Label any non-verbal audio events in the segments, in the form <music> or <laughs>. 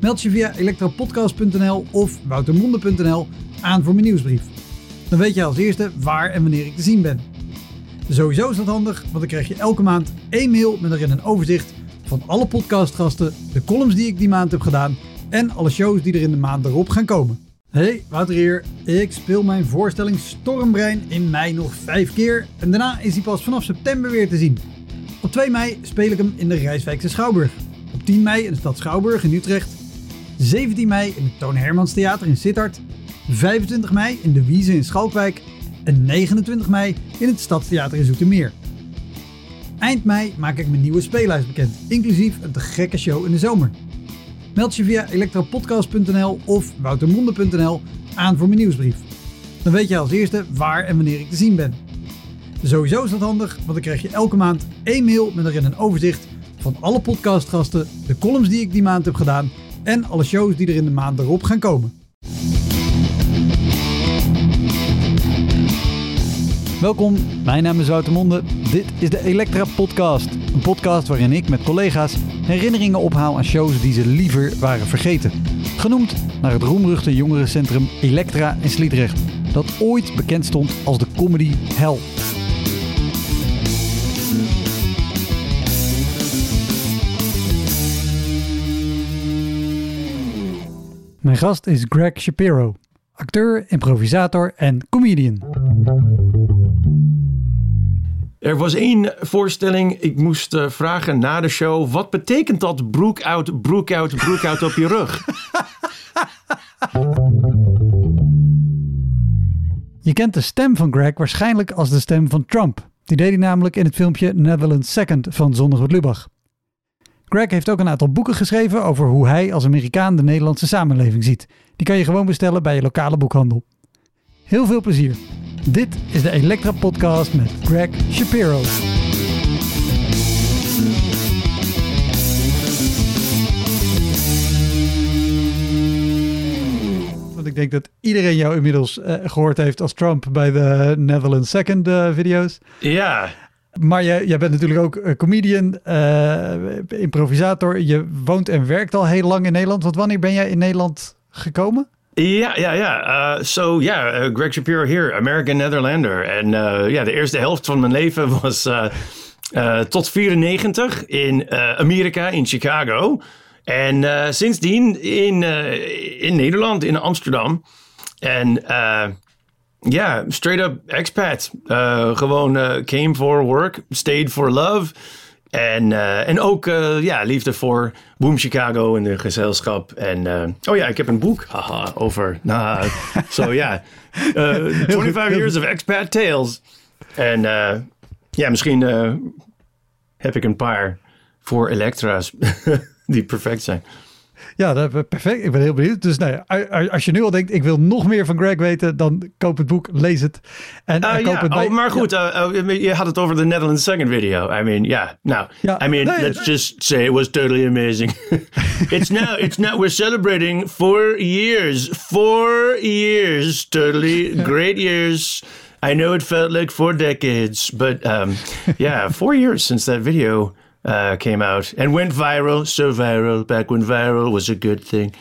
Meld je via elektropodcast.nl of woutermonde.nl aan voor mijn nieuwsbrief. Dan weet je als eerste waar en wanneer ik te zien ben. Sowieso is dat handig, want dan krijg je elke maand één mail met erin een overzicht van alle podcastgasten, de columns die ik die maand heb gedaan en alle shows die er in de maand erop gaan komen. Hey, Wouter hier. Ik speel mijn voorstelling Stormbrein in mei nog vijf keer en daarna is hij pas vanaf september weer te zien. Op 2 mei speel ik hem in de Rijswijkse Schouwburg. Op 10 mei in de stad Schouwburg in Utrecht. 17 mei in het Toon Hermans Theater in Sittard. 25 mei in de Wiese in Schalkwijk. En 29 mei in het Stadstheater in Zoetermeer. Eind mei maak ik mijn nieuwe speellijst bekend, inclusief een te gekke show in de zomer. Meld je via elektropodcast.nl of woutermonde.nl aan voor mijn nieuwsbrief. Dan weet je als eerste waar en wanneer ik te zien ben. Sowieso is dat handig, want dan krijg je elke maand één mail met erin een overzicht van alle podcastgasten, de columns die ik die maand heb gedaan en alle shows die er in de maand erop gaan komen. Welkom, mijn naam is Wouter. Dit is de Elektra Podcast. Een podcast waarin ik met collega's herinneringen ophaal aan shows die ze liever waren vergeten. Genoemd naar het roemruchte jongerencentrum Elektra in Sliedrecht, dat ooit bekend stond als de comedy hell. Mijn gast is Greg Shapiro, acteur, improvisator en comedian. Er was één voorstelling, ik moest uh, vragen na de show, wat betekent dat broek out, broek out, broek out op je rug? <laughs> Je kent de stem van Greg waarschijnlijk als de stem van Trump. Die deed hij namelijk in het filmpje Netherlands Second van Zondag met Lubach. Greg heeft ook een aantal boeken geschreven over hoe hij als Amerikaan de Nederlandse samenleving ziet. Die kan je gewoon bestellen bij je lokale boekhandel. Heel veel plezier. Dit is de Elektra Podcast met Greg Shapiro. Want ik denk dat iedereen jou inmiddels uh, gehoord heeft als Trump bij de Netherlands Second uh, video's. Ja. Maar jij, bent natuurlijk ook uh, comedian, improvisator. Je woont en werkt al heel lang in Nederland. Want wanneer ben jij in Nederland gekomen? Ja, ja, ja. Uh, so, ja, Greg Shapiro hier, American Netherlander. En ja, de eerste helft van mijn leven <laughs> was tot 94 in Amerika, in Chicago. En sindsdien in, in Nederland, in Amsterdam. En ja, straight up expat. gewoon came for work, stayed for love. En, uh, en ook uh, ja, liefde voor Boom Chicago en de gezelschap. En uh, oh ja, ik heb een boek haha, over. Nou, <laughs> zo ja. 25 years of expat tales. En ja, misschien heb ik een paar voor Elektra's <laughs> die perfect zijn. Ja, dat, perfect. Ik ben heel benieuwd. Dus nou ja, als je nu al denkt, ik wil nog meer van Greg weten, dan koop het boek, lees het. En uh, koop ja. het bij... Oh, maar goed, uh, uh, je had het over de Netherlands Second video. I mean, yeah. Now, ja, I mean, nee, let's just say it was totally amazing. <laughs> it's now, it's now, we're celebrating four years, four years, totally <laughs> great years. I know it felt like four decades, but um, yeah, four years since that video uh, came out and went viral. So viral back when viral was a good thing.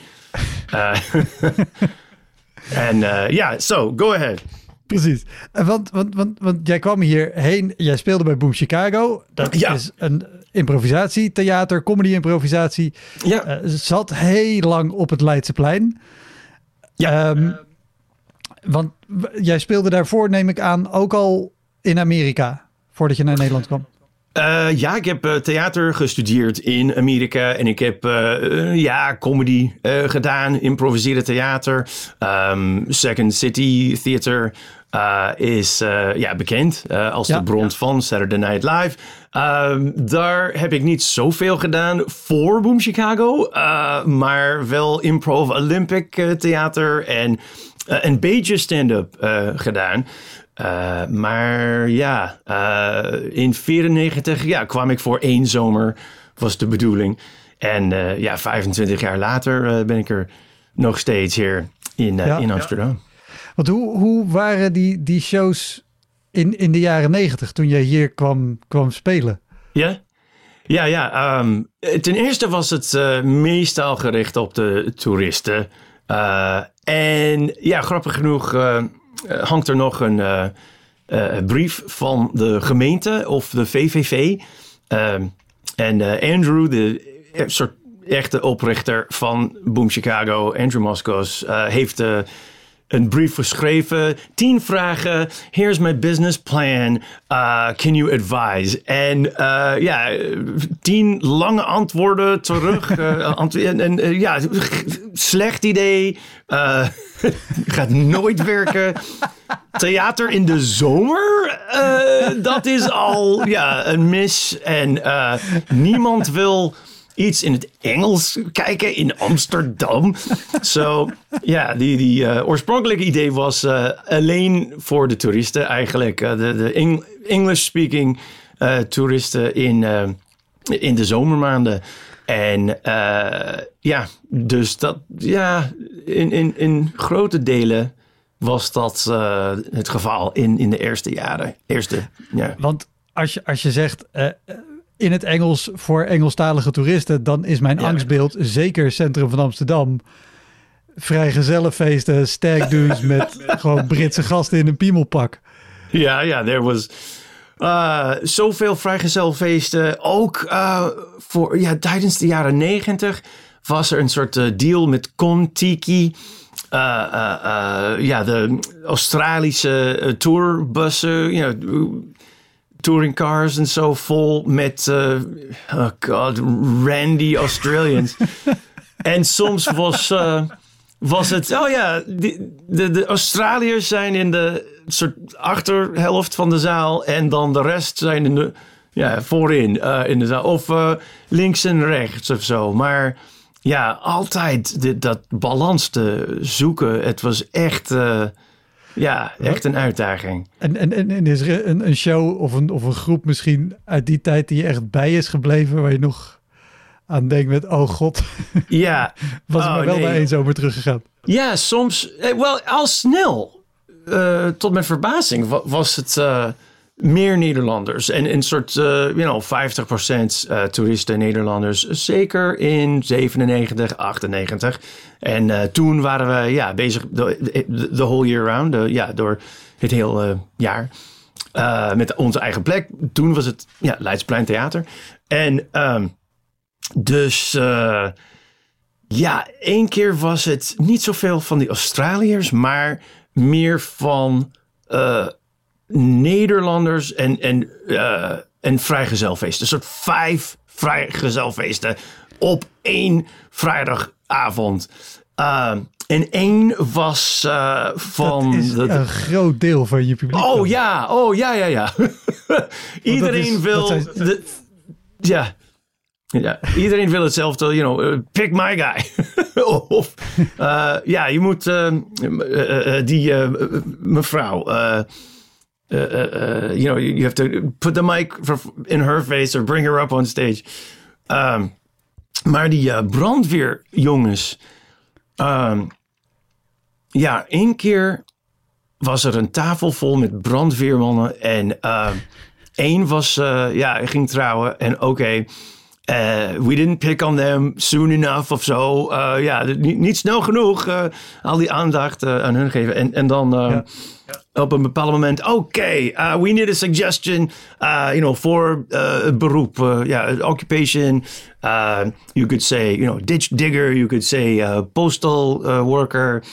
Uh, <laughs> and uh, yeah, so go ahead. Precies. Want, want, want, want jij kwam hierheen, jij speelde bij Boom Chicago. Dat ja. is een improvisatie, theater, comedy improvisatie. Ja. Uh, zat heel lang op het Leidseplein. Ja. Um, want jij speelde daarvoor, neem ik aan, ook al in Amerika, voordat je naar Nederland kwam. Uh, ja, ik heb uh, theater gestudeerd in Amerika en ik heb uh, ja, comedy gedaan, improviseerde theater, um, Second City Theater, is ja, bekend als ja, de bron ja. van Saturday Night Live. Ehm, daar heb ik niet zoveel gedaan voor Boom Chicago, maar wel improv Olympic theater en een beetje stand-up gedaan. Maar ja, in 94 ja, kwam ik voor één zomer, was de bedoeling. En ja, 25 jaar later ben ik er nog steeds hier in, ja, in Amsterdam. Want hoe, hoe waren die, die shows in, in de jaren negentig toen jij hier kwam, kwam spelen? Ja, ja, ja. Um, ten eerste was het meestal gericht op de toeristen. En ja, grappig genoeg hangt er nog een brief van de gemeente of de VVV. Ehm, en Andrew, de soort echte oprichter van Boom Chicago, Andrew Moskos, heeft een brief geschreven. Tien vragen. Here's my business plan. Uh, can you advise? En uh, ja, tien lange antwoorden terug. <laughs> uh, en, en ja, slecht idee. <laughs> gaat nooit werken. Theater in de zomer? dat is al ja, een mis. En niemand wil iets in het Engels kijken in Amsterdam. <laughs> Zo, ja, die, die uh, oorspronkelijke idee was uh, alleen voor de toeristen eigenlijk. Uh, de de Eng English-speaking toeristen in, in de zomermaanden. En ja, dus dat, ja, in, in, in grote delen was dat het geval in, in de eerste jaren. Eerste, ja. Want als je, als je zegt in het Engels voor Engelstalige toeristen, dan is mijn angstbeeld zeker centrum van Amsterdam. Vrijgezellenfeesten, stagdo's met <laughs> gewoon Britse gasten in een piemelpak. Ja, ja, er was uh, zoveel vrijgezellenfeesten. Ook uh, voor, ja, tijdens de jaren negentig was er een soort uh, deal met Contiki. ja, de Australische tourbussen. You know, touringcars en zo vol met, uh, oh god, randy Australians. <laughs> en soms was, uh, was het, oh ja, de, de, de Australiërs zijn in de soort achterhelft van de zaal en dan de rest zijn in de, ja, voorin uh, in de zaal. Of links en rechts of zo. Maar ja, altijd dit, dat balans te zoeken. Het was echt ja, echt een uitdaging. En, en, en, is er een, een show of een, of een groep misschien uit die tijd die je echt bij is gebleven, waar je nog aan denkt met, oh god, ja. <laughs> was oh, maar wel nee. één zomer teruggegaan? Ja, soms, eh, wel al snel, uh, tot mijn verbazing, was het... Uh, meer Nederlanders. En een soort, uh, you know, 50% uh, toeristen Nederlanders. Zeker in 97, 98. En uh, toen waren we ja, bezig de, whole year round. ja, door het hele jaar. met onze eigen plek. Toen was het ja, Leidsplein Theater. En um, dus ja, één keer was het niet zoveel van die Australiërs, maar meer van Nederlanders en, en, uh, en vrijgezelfeesten. Een soort vijf vrijgezelfeesten op één vrijdagavond. Uh, en één was uh, van... Dat is de, een groot deel van je publiek. Oh ja, oh ja, ja, ja. <laughs> Iedereen is, wil... Zijn, de, ja. Ja, iedereen wil hetzelfde, you know, uh, pick my guy. <laughs> of, ja, je moet die mevrouw, uh, uh, you know, you have to put the mic in her face or bring her up on stage. Um, maar die uh, brandweerjongens. Um, ja, één keer was er een tafel vol met brandweermannen. En uh, één was, uh, ja, ging trouwen. En oké, uh, we didn't pick on them soon enough of zo. Uh, ja, niet, niet, snel genoeg uh, al die aandacht aan hun geven. En, en dan... Ja op een bepaald moment, oké, okay, uh, we need a suggestion, uh, you know, for uh, beroep, uh, yeah, occupation. Uh, you could say, you know, ditch digger. You could say uh, postal worker.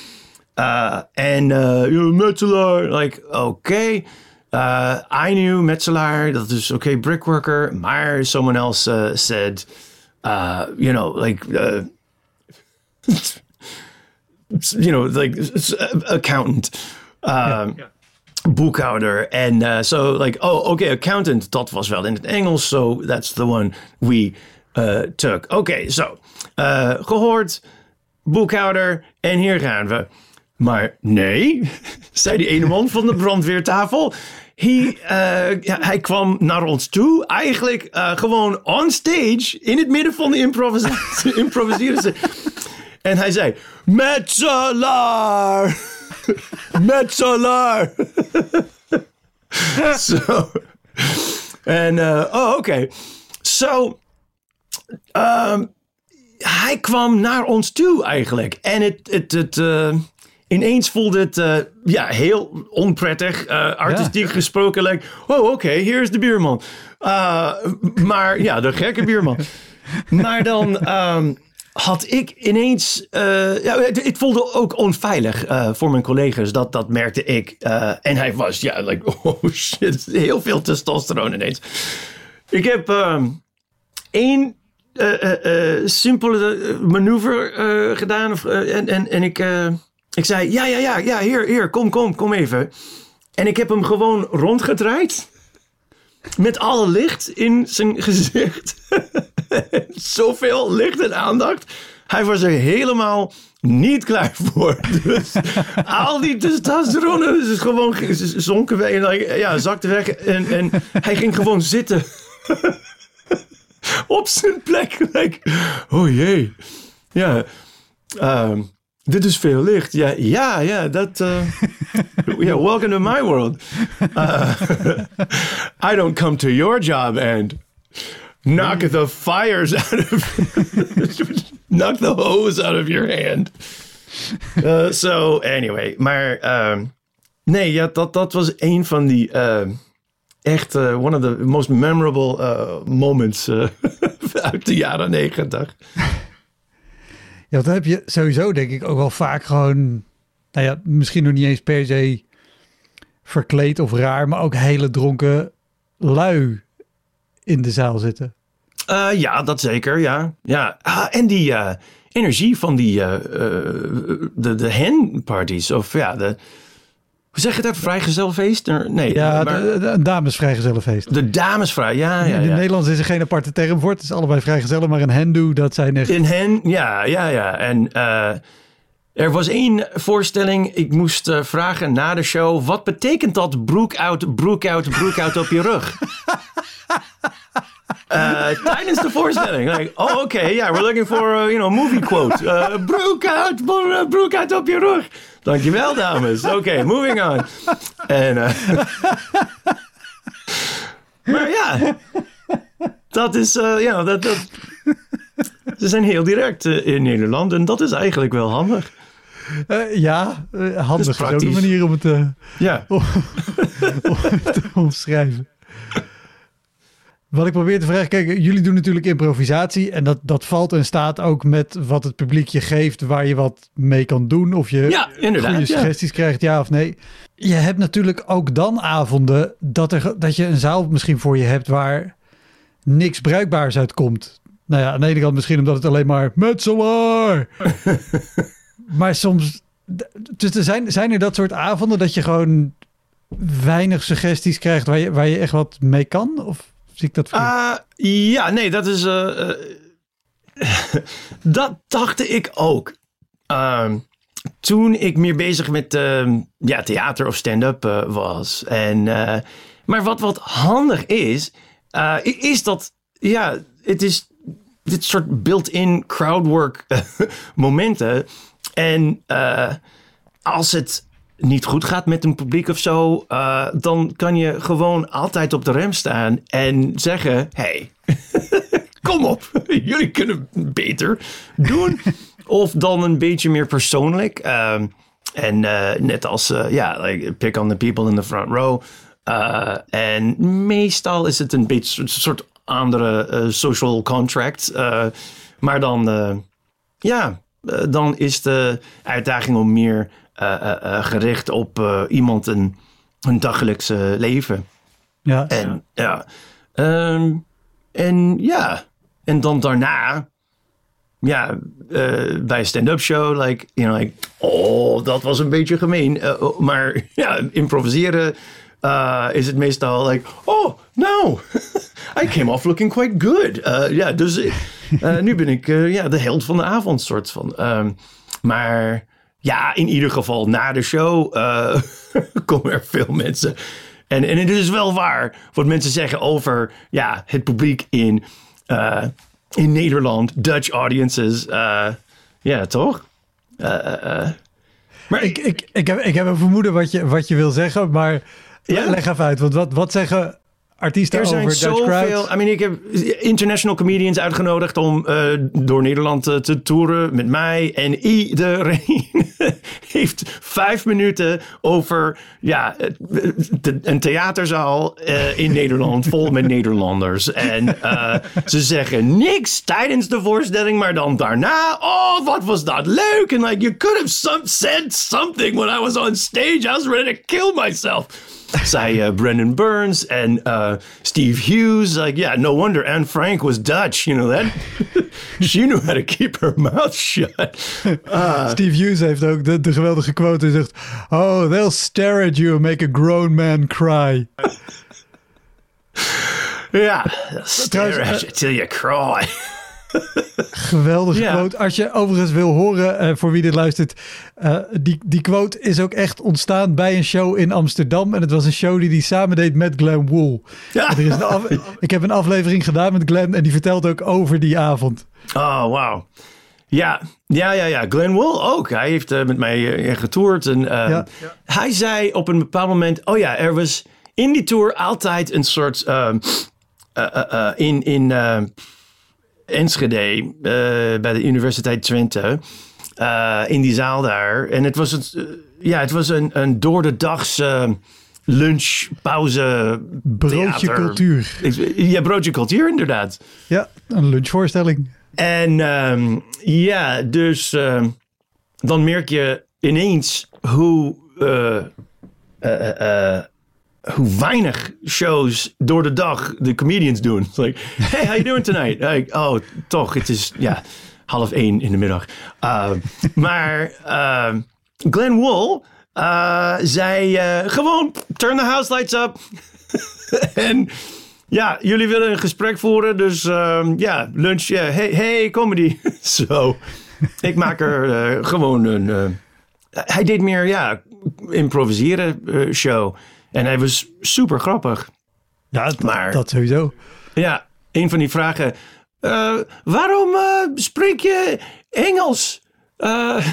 and you know, metselaar. Like, okay. I knew metselaar. Dat is okay, brickworker. Maar someone else said, you know, like. <laughs> you know, like accountant. Um, yeah. boekhouder. En uh, so like, oh, oké, okay, accountant, dat was wel in het Engels. So that's the one we uh, took. Oké, okay, zo. So, uh, gehoord, boekhouder, en hier gaan we. Maar nee, <laughs> zei die ene man van de brandweertafel. Hij, ja, hij kwam naar ons toe, eigenlijk uh, gewoon on stage, in het midden van de improvisatie. <laughs> improviseren ze. En hij zei, Metselaar! <laughs> Metselaar! <laughs> Zo. En, uh, oh, oké. Zo, um, hij kwam naar ons toe eigenlijk. En het, ineens voelde het uh, ja, heel onprettig, uh, artistiek ja. gesproken. Like, oh, oké, okay, hier is de bierman. maar ja, de gekke bierman. <laughs> maar dan um, had ik ineens... ja, het, het, voelde ook onveilig voor mijn collega's. Dat, dat merkte ik. en hij was, ja, like, <laughs> oh shit, heel veel testosteron ineens. Ik heb um, één simpele manoeuvre gedaan. Of, en, en, en ik, ik zei, ja, ja, ja, ja, hier, hier, kom, kom, kom even. En ik heb hem gewoon rondgedraaid. Met alle licht in zijn gezicht. <laughs> Zoveel licht en aandacht. Hij was er helemaal niet klaar voor. <laughs> Dus al die testosteron is gewoon zonken weg. En, ja, zakte weg. En, en hij ging gewoon zitten <laughs> op zijn plek. Like, oh jee. Ja, um, dit is veel licht. Ja, ja, ja, dat... Uh, <laughs> yeah, welcome to my world. Uh, <laughs> I don't come to your job and knock the fires out of... <laughs> knock the hose out of your hand. Uh, so, anyway. Maar um, nee, ja, dat, dat was een van die... Uh, echt uh, one of the most memorable uh, moments uit de jaren negentig. Ja, dat heb je sowieso denk ik ook wel vaak gewoon, nou ja, misschien nog niet eens per se verkleed of raar, maar ook hele dronken lui in de zaal zitten. ja, dat zeker, ja. ja. Ah, en die energie van die, de, de hen-parties, of ja, de hoe zeg je dat? Vrijgezelfeest? Nee. Ja, maar... de, de, damesvrijgezellenfeest. De damesvrij, ja. ja, ja. In Nederland is er geen aparte term voor. Het is allebei vrijgezellen, maar een hendoe, dat zijn echt... In hen, ja, ja, ja. En uh, er was één voorstelling. Ik moest uh, vragen na de show. Wat betekent dat broek uit, broek uit, broek uit op je rug? <laughs> Uh, tijdens de voorstelling. Like, oh, oké, okay, yeah, we're looking for, uh, you know, movie quote. Uh, broek uit, broek uit op je rug. Dankjewel, dames. Oké, okay, moving on. En, <laughs> maar ja, dat is, ja, dat, dat, ze zijn heel direct in Nederland en dat is eigenlijk wel handig. Uh, ja, uh, handig is, is ook een manier om het, uh, ja. om, <laughs> om het te omschrijven. Wat ik probeer te vragen, kijk, jullie doen natuurlijk improvisatie en dat, dat valt en staat ook met wat het publiek je geeft, waar je wat mee kan doen. Of je ja, goede suggesties krijgt, ja of nee. Je hebt natuurlijk ook dan avonden dat, er, dat je een zaal misschien voor je hebt waar niks bruikbaars uitkomt. Nou ja, aan de ene kant misschien omdat het alleen maar met zomaar. <laughs> maar soms, dus er zijn, zijn er dat soort avonden dat je gewoon weinig suggesties krijgt waar je, waar je echt wat mee kan? Of Zie ik dat uh, ja, nee, dat is. Uh, <laughs> dat dacht ik ook. Ehm, toen ik meer bezig met ehm, ja, theater of stand-up uh, was. En, maar wat, wat handig is, is dat. Ja, het is dit soort built-in crowdwork <laughs> momenten. En als het niet goed gaat met een publiek of zo, uh, dan kan je gewoon altijd op de rem staan en zeggen: hey, <laughs> kom op, jullie kunnen beter doen. <laughs> of dan een beetje meer persoonlijk. Um, en uh, net als, uh, ja, like, pick on the people in the front row. en meestal is het een beetje een soort andere social contract. maar dan, ja, dan is de uitdaging om meer uh, gericht op iemand een, een dagelijkse leven. Ja. En ja. Um, en ja. En dan daarna ja, uh, bij een stand-up show, like, you know, like, oh, dat was een beetje gemeen. Uh, maar <laughs> ja, improviseren uh, is het meestal like, oh, no, <laughs> I came off looking quite good. ja, dus nu ben ik ja, de held van de avond, soort van. Um, maar ja, in ieder geval na de show <laughs> komen er veel mensen. En, en het is wel waar wat mensen zeggen over ja, het publiek in in Nederland, Dutch audiences. Ja, toch? Maar ik, ik, ik, heb, ik heb een vermoeden wat je, wat je wil zeggen, maar ja? leg even uit. Want wat, wat zeggen artiesten er zijn over zoveel. I mean, ik heb international comedians uitgenodigd om uh, door Nederland uh, te toeren met mij. En iedereen <laughs> heeft vijf minuten over ja, een theaterzaal uh, in Nederland <laughs> vol met Nederlanders. En ze zeggen niks tijdens de voorstelling, maar dan daarna. Oh, wat was dat leuk! And like, you could have some, said something when I was on stage. I was ready to kill myself zei uh, Brendan Burns and uh, Steve Hughes. Like, yeah, no wonder Anne Frank was Dutch. You know that? <laughs> She knew how to keep her mouth shut. Uh, Steve Hughes heeft ook de, de geweldige quote. Hij zegt, oh, they'll stare at you and make a grown man cry. <laughs> Ja, stare at you till you cry. <laughs> Geweldige quote. Als je overigens wil horen, uh, voor wie dit luistert, uh, die, die quote is ook echt ontstaan bij een show in Amsterdam. En het was een show die hij samen deed met Glenn Wool. Ja. Er is een af, <laughs> ik heb een aflevering gedaan met Glenn en die vertelt ook over die avond. Oh, wauw. Ja, ja, ja, ja. Glenn Wool ook. Hij heeft uh, met mij getoerd. En, ja. Hij zei op een bepaald moment: Oh ja, er was in die tour altijd een soort. in. in Enschede, uh, bij de Universiteit Twente. Uh, in die zaal daar. En het was, het, uh, ja, het was een, een door de dagse lunch, pauze. Broodje cultuur. Ja, broodje cultuur, inderdaad. Ja, een lunchvoorstelling. En um, ja, dus uh, dan merk je ineens hoe hoe weinig shows door de dag de comedians doen. Hey, how you doing tonight? <laughs> Oh, toch, het is ja, half één in de middag. Uh, maar uh, Glenn Wool uh, zei uh, gewoon, turn the house lights up. <laughs> en ja, jullie willen een gesprek voeren, dus um, ja, lunch, hey, hey, comedy. <laughs> Zo, ik maak er uh, gewoon een... hij deed meer, ja, improviseren show. En hij was super grappig. Ja, maar, dat sowieso. Ja, een van die vragen. Uh, waarom uh, spreek je Engels? <laughs>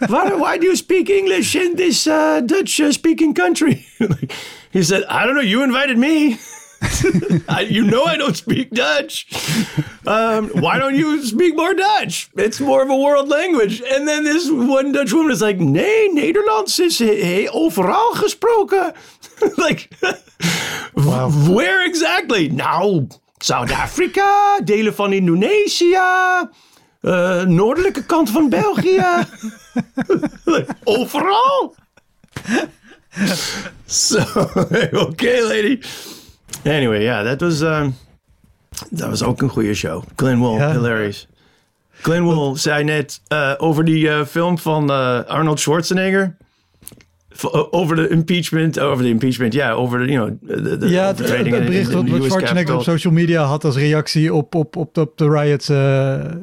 Uh, why, do you speak English in this Dutch speaking country? <laughs> he said, I don't know, you invited me. <laughs> <laughs> I, you know I don't speak Dutch. Um, why don't you speak more Dutch? It's more of a world language. And then this one Dutch woman is like, nee, Nederlands is he, overal gesproken. <laughs> like, <laughs> wow. where exactly? Nou, Zuid-Afrika, delen van Indonesië, uh, noordelijke kant van België. overal. so, okay, lady. Anyway, ja, dat was, um, dat was ook een goede show. Glenn Wool, ja. hilarious. Glenn Wool zei net uh, over die uh, film van uh, Arnold Schwarzenegger. Over de impeachment, over de impeachment, ja, over de, you know, de, de ja, het, het bericht wat Schwarzenegger op social media had als reactie op, op, op, op de riots in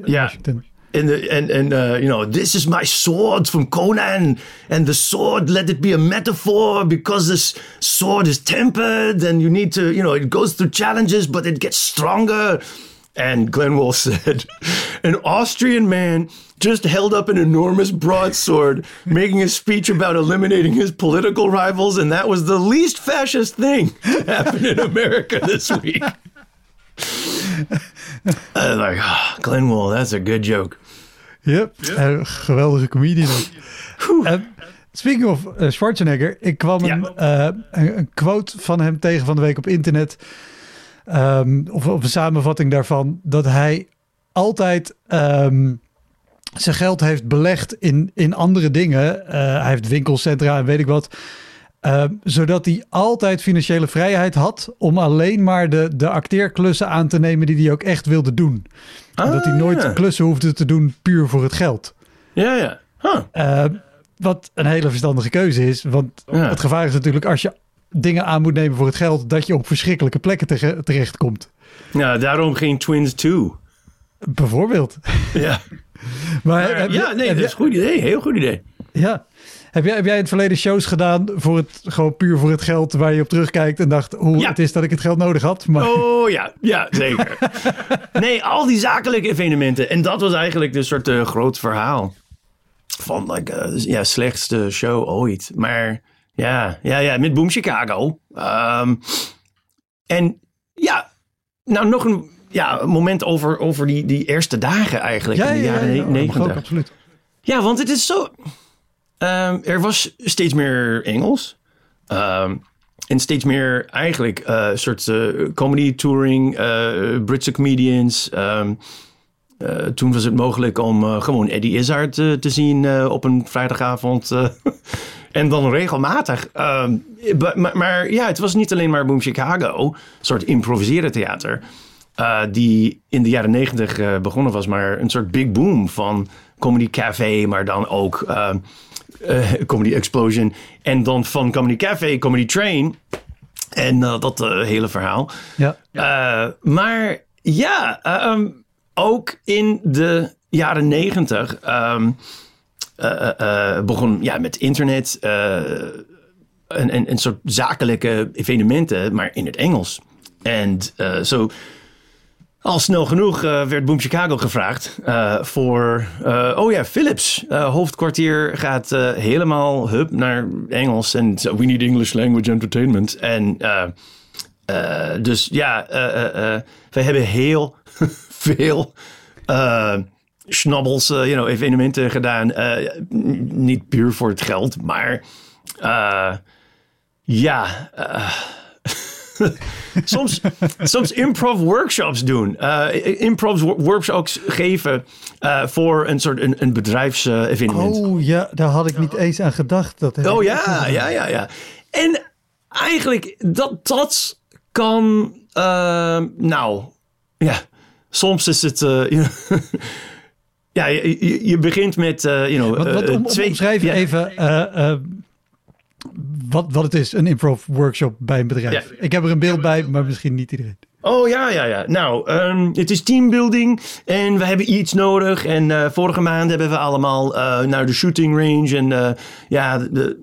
ja. Washington. And the, and and uh, you know this is my sword from Conan, and the sword let it be a metaphor because this sword is tempered, and you need to you know it goes through challenges, but it gets stronger. And Glenn Glenwell <laughs> said, an Austrian man just held up an enormous broadsword, making a speech about eliminating his political rivals, and that was the least fascist thing <laughs> to happen in America this week. <laughs> like, oh, Glenn Wool, that's a good joke. Yep, yep. geweldige comedian. Speaking of uh, Schwarzenegger, ik kwam een, uh, een, quote van hem tegen van de week op internet. Um, of, of, een samenvatting daarvan. Dat hij altijd um, zijn geld heeft belegd in, in andere dingen. hij heeft winkelcentra en weet ik wat. Ehm, zodat hij altijd financiële vrijheid had om alleen maar de, de acteerklussen aan te nemen die hij ook echt wilde doen. Ah, dat hij nooit ja. klussen hoefde te doen puur voor het geld. Ja, ja. Huh. Ehm, wat een hele verstandige keuze is. Want het gevaar is natuurlijk als je dingen aan moet nemen voor het geld, dat je op verschrikkelijke plekken te terechtkomt. Ja, daarom geen Twins 2. Bijvoorbeeld. Ja. <laughs> maar, ja, nee, dat is een goed idee. Heel goed idee. Ja. Heb jij, heb jij in het verleden shows gedaan voor het, gewoon puur voor het geld waar je op terugkijkt en dacht hoe het is dat ik het geld nodig had? Maar... Oh ja, ja zeker. <laughs> nee, al die zakelijke evenementen. En dat was eigenlijk de soort uh, groot verhaal van like, uh, ja, slechtste show ooit. Maar ja, ja, ja met Boom Chicago. Um, en ja, nou nog een ja, moment over, over die, die eerste dagen eigenlijk. Ja, in de jaren ja, ja, negentig. absoluut. Ja, want het is zo... Um, er was steeds meer Engels. Um, en steeds meer eigenlijk uh, soort uh, comedy touring, uh, Britse comedians. Um, toen was het mogelijk om gewoon Eddie Izzard te zien op een vrijdagavond. <laughs> en dan regelmatig. maar, maar, ja, het was niet alleen maar Boom Chicago, een soort improviseren theater. die in de jaren negentig begonnen was, maar een soort big boom van Comedy Café, maar dan ook uh, Comedy Explosion. En dan van Comedy Café, Comedy Train. En uh, dat uh, hele verhaal. Ja. maar ja, um, ook in de jaren negentig um, begon ja, met internet en, en, en soort zakelijke evenementen, maar in het Engels. En zo. So, al snel genoeg uh, werd Boom Chicago gevraagd uh, voor... Uh, oh ja, Philips. hoofdkwartier gaat helemaal hup naar Engels. En we need English language entertainment. En dus ja, we hebben heel <laughs> veel schnabbels, you know, evenementen gedaan. niet puur voor het geld, maar ja <laughs> soms, soms improv workshops doen. Uh, improv workshops geven uh, voor een soort een, een bedrijfsevenement. oh ja, daar had ik niet eens aan gedacht. Dat oh ja, ja, ja, ja. En eigenlijk dat, dat kan, uh, nou ja, soms is het, <laughs> ja, je, je, begint met, you know, wat, wat om, twee. Je even wat, wat het is, een improv workshop bij een bedrijf. Ik heb er een beeld bij, maar misschien niet iedereen. Oh ja, ja, ja. Nou, um, het is teambuilding en we hebben iets nodig. En uh, vorige maand hebben we allemaal uh, naar de shooting range. En uh, ja, de,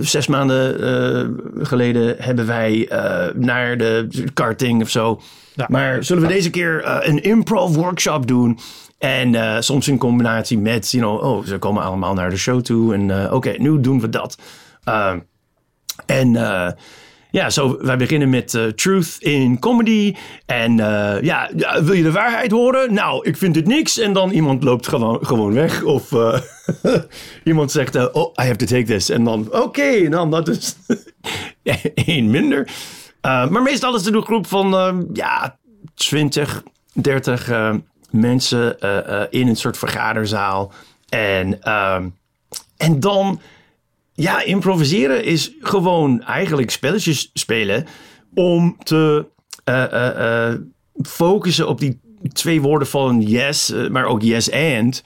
zes maanden geleden hebben wij naar de karting of zo. Ja. Maar zullen we deze keer een improv workshop doen? En soms in combinatie met, you know, oh, ze komen allemaal naar de show toe. En oké, nu doen we dat. Uh, en uh, ja, zo, wij beginnen met uh, Truth in Comedy. En ja, wil je de waarheid horen? Nou, ik vind het niks. En dan iemand loopt gewoon, gewoon weg. Of <laughs> iemand zegt, oh, I have to take this. En dan, oké, okay, dan dat is <laughs> één minder. maar meestal is het een groep van, ja, 20, 30 mensen in een soort vergaderzaal. En, en dan ja, improviseren is gewoon eigenlijk spelletjes spelen om te uh, uh, focussen op die twee woorden van yes, maar ook yes and.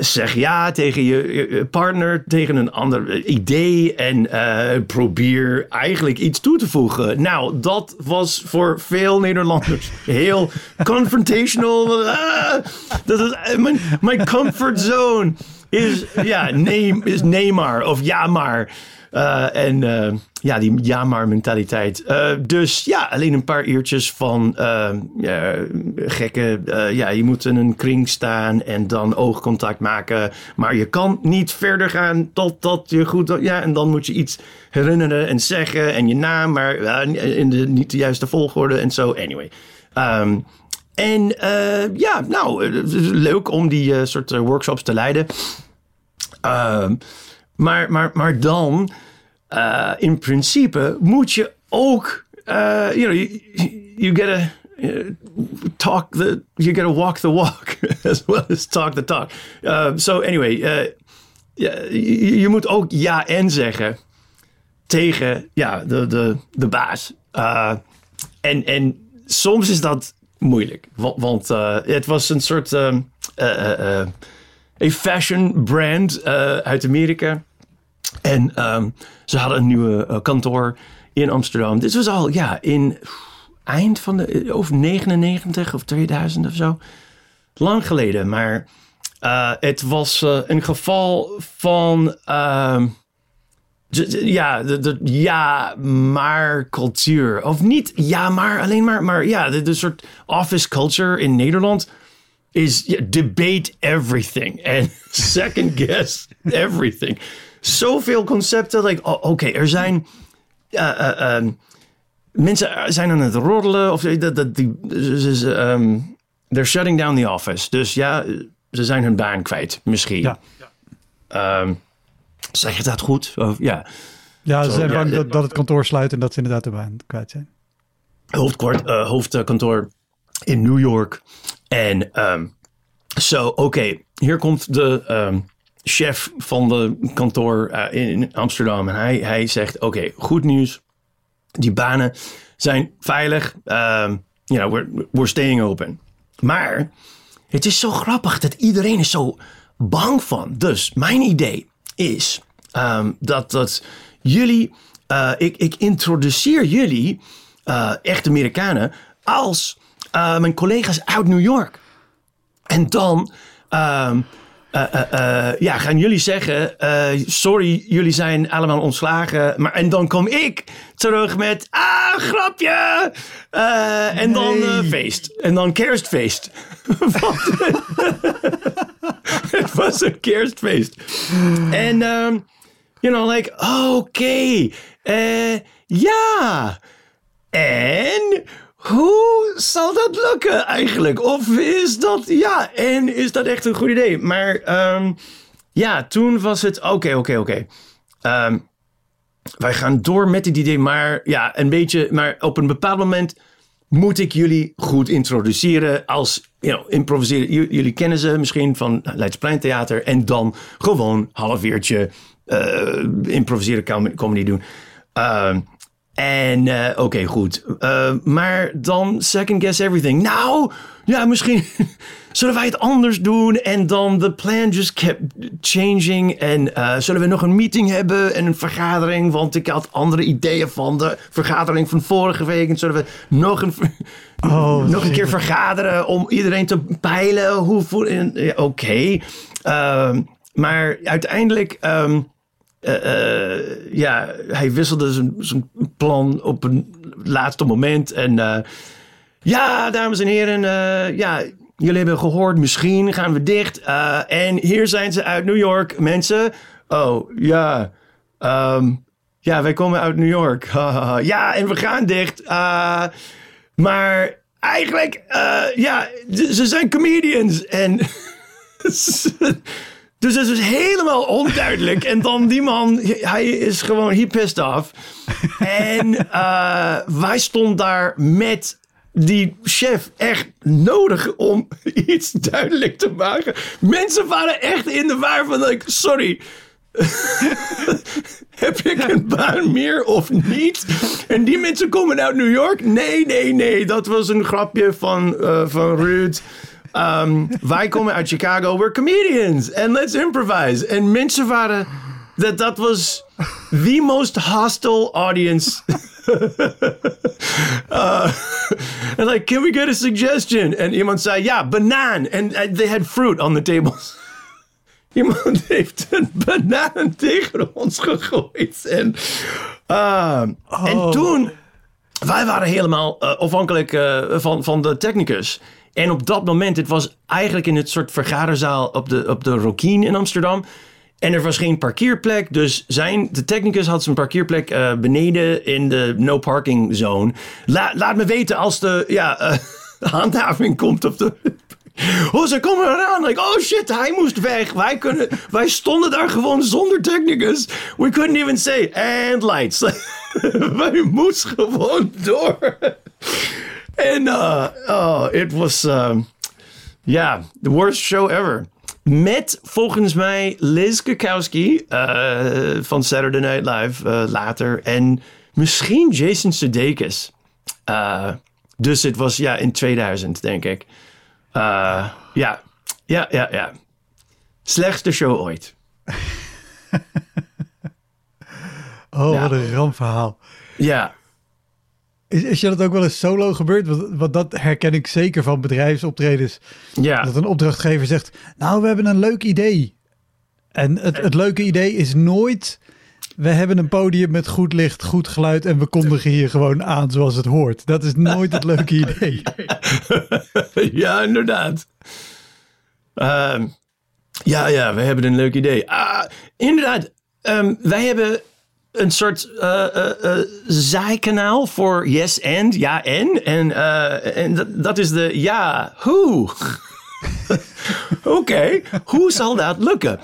zeg ja tegen je, partner, tegen een ander idee en probeer eigenlijk iets toe te voegen. Nou, dat was voor veel Nederlanders heel confrontational. <laughs> Ah, dat is mijn, mijn comfort zone is, ja, nee, is nee of ja maar. Uh, en uh, ja, die ja maar mentaliteit. Uh, dus ja, alleen een paar uurtjes van gekke... ja, je moet in een kring staan en dan oogcontact maken. Maar je kan niet verder gaan totdat je goed... Ja, en dan moet je iets herinneren en zeggen en je naam, maar in de niet de juiste volgorde en zo. Anyway. Um, en ja, nou, leuk om die soort workshops te leiden. Ehm, maar, maar, maar dan, in principe, moet je ook, you know, you, you talk the, you gotta walk the walk <laughs> as well as talk the talk. so anyway, je, moet ook ja en zeggen. tegen ja, de, de, de baas. En, en soms is dat moeilijk. Want, uh, het was een soort um, uh, een fashion brand uit Amerika. En um, ze hadden een nieuwe kantoor in Amsterdam. Dit was al ja, in eind van de of 99 of 2000 of zo. Lang geleden, maar het was een geval van uh, ja, de, de, ja, maar cultuur. Of niet ja, maar alleen maar. Maar ja, de, de soort office culture in Nederland is yeah, debate everything. And <laughs> second guess everything. Zoveel concepten. Like, oh, oké, okay, er zijn... Uh, uh, um, mensen zijn aan het roddelen. Of dat, dat, die, um, they're shutting down the office. Dus ja, ze zijn hun baan kwijt, misschien. Ja. Um, Zeg je dat goed? Of, ja. Ja, ze zijn bang dat, dat, het kantoor sluit en dat ze inderdaad de baan kwijt zijn. Hoofdkwart, uh, hoofdkantoor in New York. En um, zo, oké, hier komt de um, chef van de kantoor uh, in Amsterdam. En hij, hij zegt, oké, goed nieuws. Die banen zijn veilig. Um, you know, we're, we're staying open. Maar het is zo grappig dat iedereen is zo bang van. Dus mijn idee is um, dat, dat jullie, uh, ik, ik introduceer jullie, uh, echt Amerikanen, als uh, mijn collega's uit New York. En dan um, ja, gaan jullie zeggen: Sorry, jullie zijn allemaal ontslagen. Maar, en dan kom ik terug met: Ah, grapje! en dan feest. En dan kerstfeest. <laughs> <laughs> het was een kerstfeest. En, um, you know, like, okay, uh, ja. En hoe zal dat lukken eigenlijk? Of is dat, ja, en is dat echt een goed idee? Maar um, ja, toen was het, oké, oké, oké. Ehm, wij gaan door met dit idee, maar ja, een beetje, maar op een bepaald moment moet ik jullie goed introduceren als you know, improviseren. jullie kennen ze misschien van Leidsplein Theater en dan gewoon half uurtje uh, improviseren comedy doen. Uh, en uh, oké, okay, goed. Uh, maar dan second guess everything. Nou, ja, misschien <laughs> zullen wij het anders doen. En dan the plan just kept changing. En zullen we nog een meeting hebben en een vergadering? Want ik had andere ideeën van de vergadering van vorige week. En zullen we nog een, oh, <laughs> nog een keer vergaderen om iedereen te peilen? Hoe voel Oké. Okay. Ehm, maar uiteindelijk. Um, uh, ja, hij wisselde zijn, plan op een laatste moment. En uh, ja, dames en heren, ja, jullie hebben gehoord, misschien gaan we dicht. en hier zijn ze uit New York, mensen. Oh, ja. Um, ja, wij komen uit New York. <laughs> ja, en we gaan dicht. maar eigenlijk, ja, ze zijn comedians. En <laughs> Dus het is helemaal onduidelijk. en dan die man, hij is gewoon, he pissed off. en uh, wij stonden daar met die chef echt nodig om iets duidelijk te maken. Mensen waren echt in de waar van, sorry. <laughs> Heb ik een baan meer of niet? En die mensen komen uit New York? Nee, nee, nee. Dat was een grapje van, uh, van Ruud. Um, wij komen uit Chicago, we're comedians and let's improvise. En mensen waren, dat, dat was the most hostile audience. <laughs> uh, and like, can we get a suggestion? En iemand zei, ja, banaan. And uh, they had fruit on the tables. <laughs> Iemand heeft een banaan tegen ons gegooid. En, uh, oh. en toen, wij waren helemaal uh, afhankelijk van, van de technicus. En op dat moment, het was eigenlijk in het soort vergaderzaal op de, op de Rokien in Amsterdam. En er was geen parkeerplek. Dus zijn, de technicus had zijn parkeerplek uh, beneden in de no parking zone. La, laat me weten als de ja, uh, <laughs> handhaving komt op de. <laughs> Oh, ze komen eraan. Like, oh shit, hij moest weg. Wij, kunnen, wij stonden daar gewoon zonder technicus. We couldn't even say, and lights. <laughs> wij moesten gewoon door. En uh, oh, it was, um, yeah, the worst show ever. met volgens mij Liz Kukowski uh, van Saturday Night Live uh, later. En misschien Jason Sudeikis. Uh, dus het was ja in 2000, denk ik. ja, ja, ja, ja. Slechtste show ooit. <laughs> oh, ja. wat een rampverhaal. Ja. Is, is je dat ook wel eens solo gebeurd? Want, want dat herken ik zeker van bedrijfsoptredens. Ja. Dat een opdrachtgever zegt, nou, we hebben een leuk idee. En het, het leuke idee is nooit, we hebben een podium met goed licht, goed geluid en we kondigen hier gewoon aan zoals het hoort. Dat is nooit het leuke idee. <laughs> ja, inderdaad. Uh, ja, ja, we hebben een leuk idee. Ah, inderdaad, um, wij hebben een soort uh, uh, uh, zijkanaal voor yes and, ja en. En, en dat, dat is de ja, hoe. <laughs> Oké, okay, hoe zal dat lukken?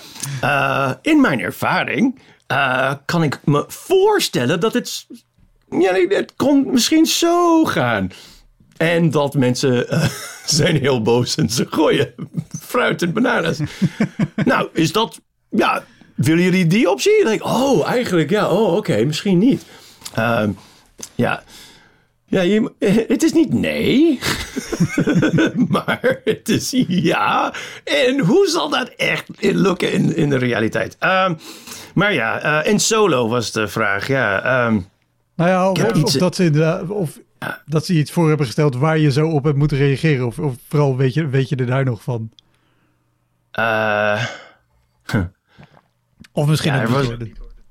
in mijn ervaring kan ik me voorstellen dat het, ja, het kon misschien zo gaan. En dat mensen <laughs> zijn heel boos en ze gooien fruit en bananen. <laughs> nou, is dat, ja, willen jullie die optie? Denk, oh, eigenlijk ja. Oh, oké, misschien niet. Um, ja. Ja, je, <laughs> het is niet nee, <laughs> maar het is ja. En hoe zal dat echt lukken in, in de realiteit? Um, maar ja, uh, in solo was de vraag. Ja, um, nou ja, of, iets, of dat ze inderdaad, of ja. dat ze iets voor hebben gesteld waar je zo op hebt moeten reageren. Of, of vooral weet je, weet je er daar nog van? Uh, huh. Of misschien ja, was,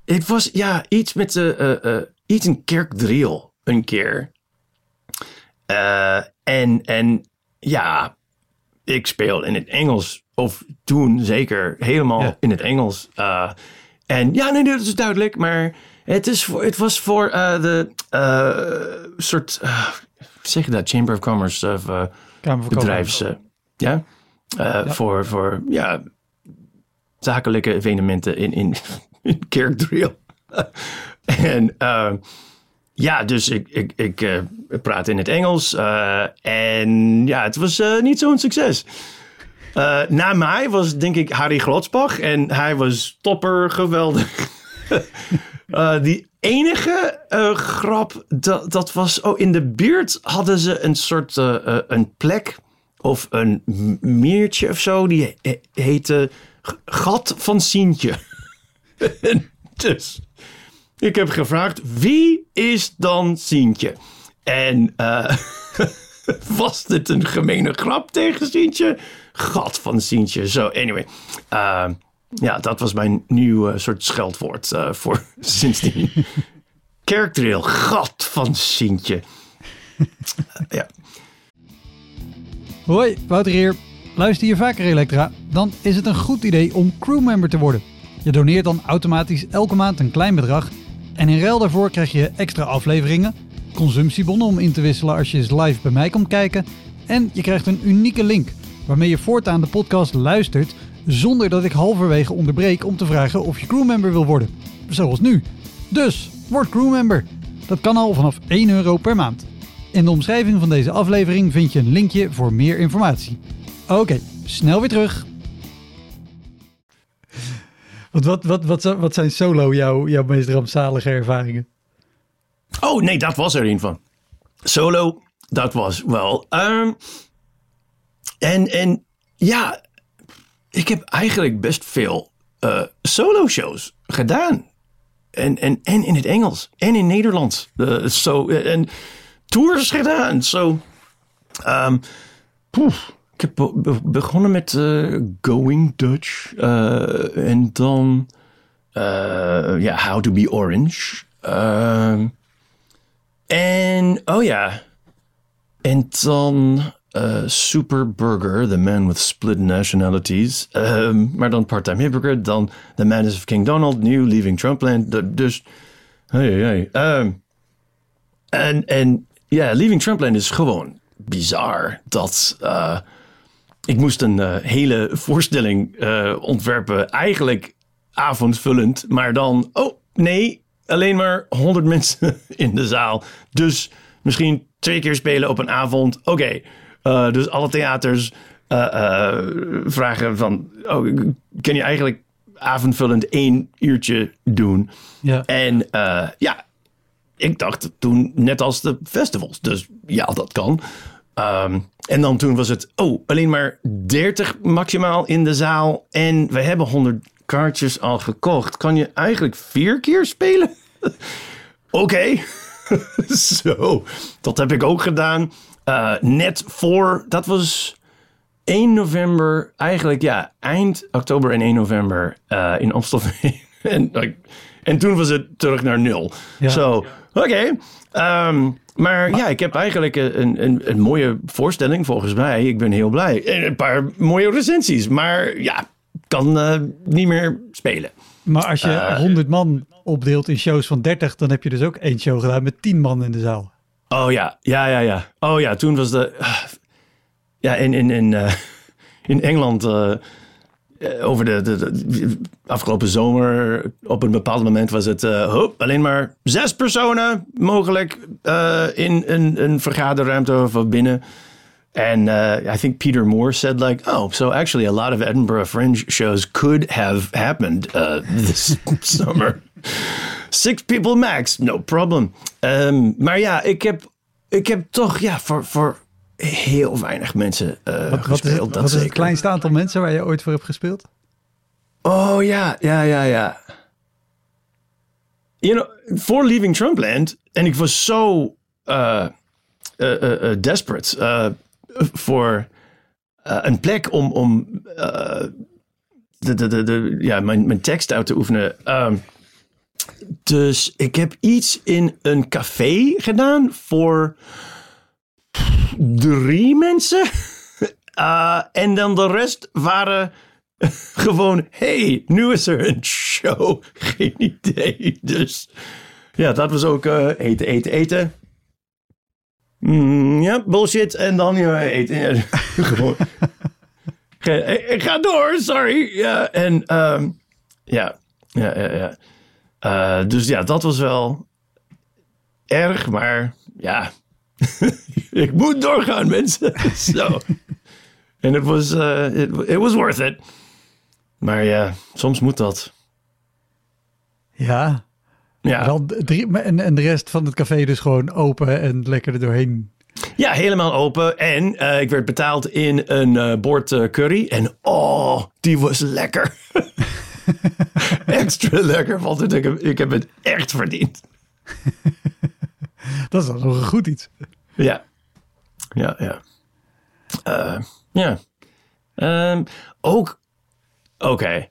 Het was ja, iets met uh, uh, iets in kerkdriel een keer. Uh, en, en ja, ik speel in het Engels. Of toen zeker helemaal ja. in het Engels. en ja, nee, dat is duidelijk. Maar het, is voor, het was voor de soort, zeg je dat, Chamber of Commerce of bedrijfs... ja? ja? Voor, voor ja, zakelijke evenementen in, in, in Kerkdriel. en uh, ja, dus ik, ik, ik uh, praat in het Engels. Uh, en ja, het was niet zo'n succes. na mij was denk ik Harry Glotsbach. En hij was topper, geweldig. <laughs> die enige grap, dat, dat was... Oh, in de buurt hadden ze een soort een plek... Of een meertje of zo. Die heette gat van Sientje. <laughs> dus ik heb gevraagd, wie is dan Sientje? En uh, <laughs> was dit een gemene grap tegen Sientje? Gat van Sientje. Zo, anyway. Uh, ja, dat was mijn nieuwe soort scheldwoord uh, voor <laughs> sindsdien. Kerkdrill, gat van Sientje. ja. Hoi, Wouter hier. Luister je vaker Elektra, dan is het een goed idee om crewmember te worden. Je doneert dan automatisch elke maand een klein bedrag en in ruil daarvoor krijg je extra afleveringen, consumptiebonnen om in te wisselen als je eens live bij mij komt kijken en je krijgt een unieke link waarmee je voortaan de podcast luistert zonder dat ik halverwege onderbreek om te vragen of je crewmember wil worden. Zoals nu. Dus, word crewmember. Dat kan al vanaf 1 euro per maand. In de omschrijving van deze aflevering vind je een linkje voor meer informatie. Oké, snel weer terug. Want wat, wat, wat, wat zijn solo jouw, jouw meest rampzalige ervaringen? Oh nee, dat was er een van. Solo, dat was wel. Um, en, en ja, ik heb eigenlijk best veel uh, solo shows gedaan. En, en, en in het Engels en in Nederlands. Uh, so, en tours gedaan. Zo. So, um, poef. Ik heb begonnen met uh, Going Dutch. Uh, en dan uh, ja, How to be Orange. Ehm, en oh ja. En dan Super Burger, The Man with Split Nationalities. Ehm, maar dan Part-Time Hypocrite. Dan The Madness of King Donald. New Leaving Trumpland. Dus. Hey, hey. Um, en en ja, Leaving Trumpland is gewoon bizar. Dat ik moest een uh, hele voorstelling uh, ontwerpen. Eigenlijk avondvullend. Maar dan, oh nee, alleen maar 100 <laughs> mensen in de zaal. Dus misschien twee keer spelen op een avond. Oké, okay. uh, dus alle theaters vragen van, oh, kan je eigenlijk avondvullend één uurtje doen? Ja. En ja, ik dacht toen net als de festivals. Dus ja, dat kan. Ehm, en dan toen was het, oh, alleen maar 30 maximaal in de zaal. En we hebben 100 kaartjes al gekocht. Kan je eigenlijk vier keer spelen? <laughs> Oké. <laughs> Zo, dat heb ik ook gedaan. Uh, net voor, dat was 1 november, eigenlijk ja, eind oktober en 1 november uh, in Amsterdam. <laughs> en, en toen was het terug naar nul. Zo, oké. Ehm, maar ja, ik heb eigenlijk een, een, een mooie voorstelling volgens mij. Ik ben heel blij. En een paar mooie recensies. Maar ja, kan uh, niet meer spelen. Maar als je uh, 100 man opdeelt in shows van 30, dan heb je dus ook één show gedaan met 10 man in de zaal. Oh ja, ja, ja, ja. Oh ja, toen was de. Uh, ja, in, in, in, uh, <laughs> in Engeland. Over de, de, afgelopen zomer, op een bepaald moment was het hoop, alleen maar zes personen mogelijk in een, vergaderruimte of binnen. And uh, I think Peter Moore said, like, oh, so actually a lot of Edinburgh Fringe shows could have happened uh, <laughs> this summer. Six people max, no problem. Um, maar ja, ik heb, ik heb toch ja, voor, voor heel weinig mensen uh, wat, gespeeld. Wat is, het, wat is het kleinste aantal mensen waar je ooit voor hebt gespeeld? Oh ja, ja, ja, ja. You know, voor Leaving Trumpland, en ik was zo uh, uh, desperate voor een plek om, om de, de, de, de, ja, mijn, mijn tekst uit te oefenen. Uh, dus ik heb iets in een café gedaan voor drie mensen. Uh, <laughs> en dan de rest waren <laughs> gewoon, hey, nu is er een show. <laughs> Geen idee. Dus ja, dat was ook uh, eten, eten, eten. Mm, ja, bullshit. En dan ja, eten. Gewoon. ik ga door, sorry. Ja, en um, ja, ja, ja. ja. Dus ja, dat was wel erg, maar ja, <laughs> ik moet doorgaan, mensen. <laughs> Zo. En het was, uh, it, it was worth it. Maar ja, soms moet dat. Ja, ja. Wel drie, en, en de rest van het café dus gewoon open en lekker er doorheen. Ja, helemaal open. En uh, ik werd betaald in een uh, bord curry. En oh, die was lekker. <laughs> Extra lekker, want ik heb, ik heb het echt verdiend. <laughs> Dat is dan nog een goed iets. Ja, ja, ja. ja. Um, ook, oké. Okay.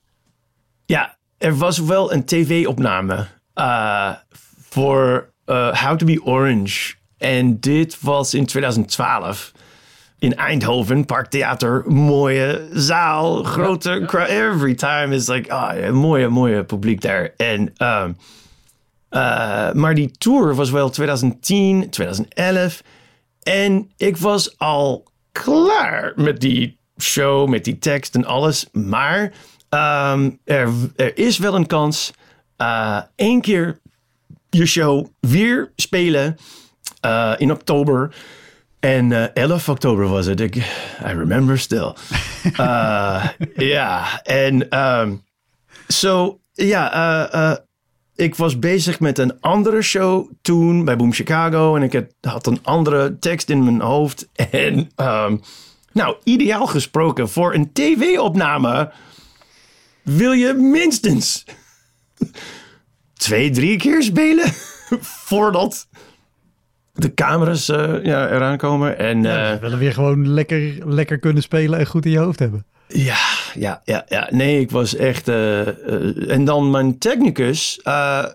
Ja, er was wel een tv-opname uh, voor uh, How to Be Orange. En dit was in 2012 in Eindhoven, Parktheater, mooie zaal, grote crowd. Every time is like, ah, mooie, mooie publiek daar. En, um, uh, maar die tour was wel 2010, 2011. En ik was al klaar met die show, met die tekst en alles. Maar um, er, er is wel een kans uh, één keer je show weer spelen uh, in oktober. En uh, 11 oktober was het. Ik, I remember still. <laughs> Ja, en um, so, ja, ik was bezig met een andere show toen bij Boom Chicago. En ik had, een andere tekst in mijn hoofd. <laughs> En um, nou, ideaal gesproken voor een tv-opname wil je minstens <laughs> twee, drie keer spelen <laughs> voordat de camera's uh, ja, eraan komen. En, ja, uh, willen weer gewoon lekker, lekker kunnen spelen en goed in je hoofd hebben. Ja, ja, ja, ja. Nee, ik was echt. Uh, en dan mijn technicus,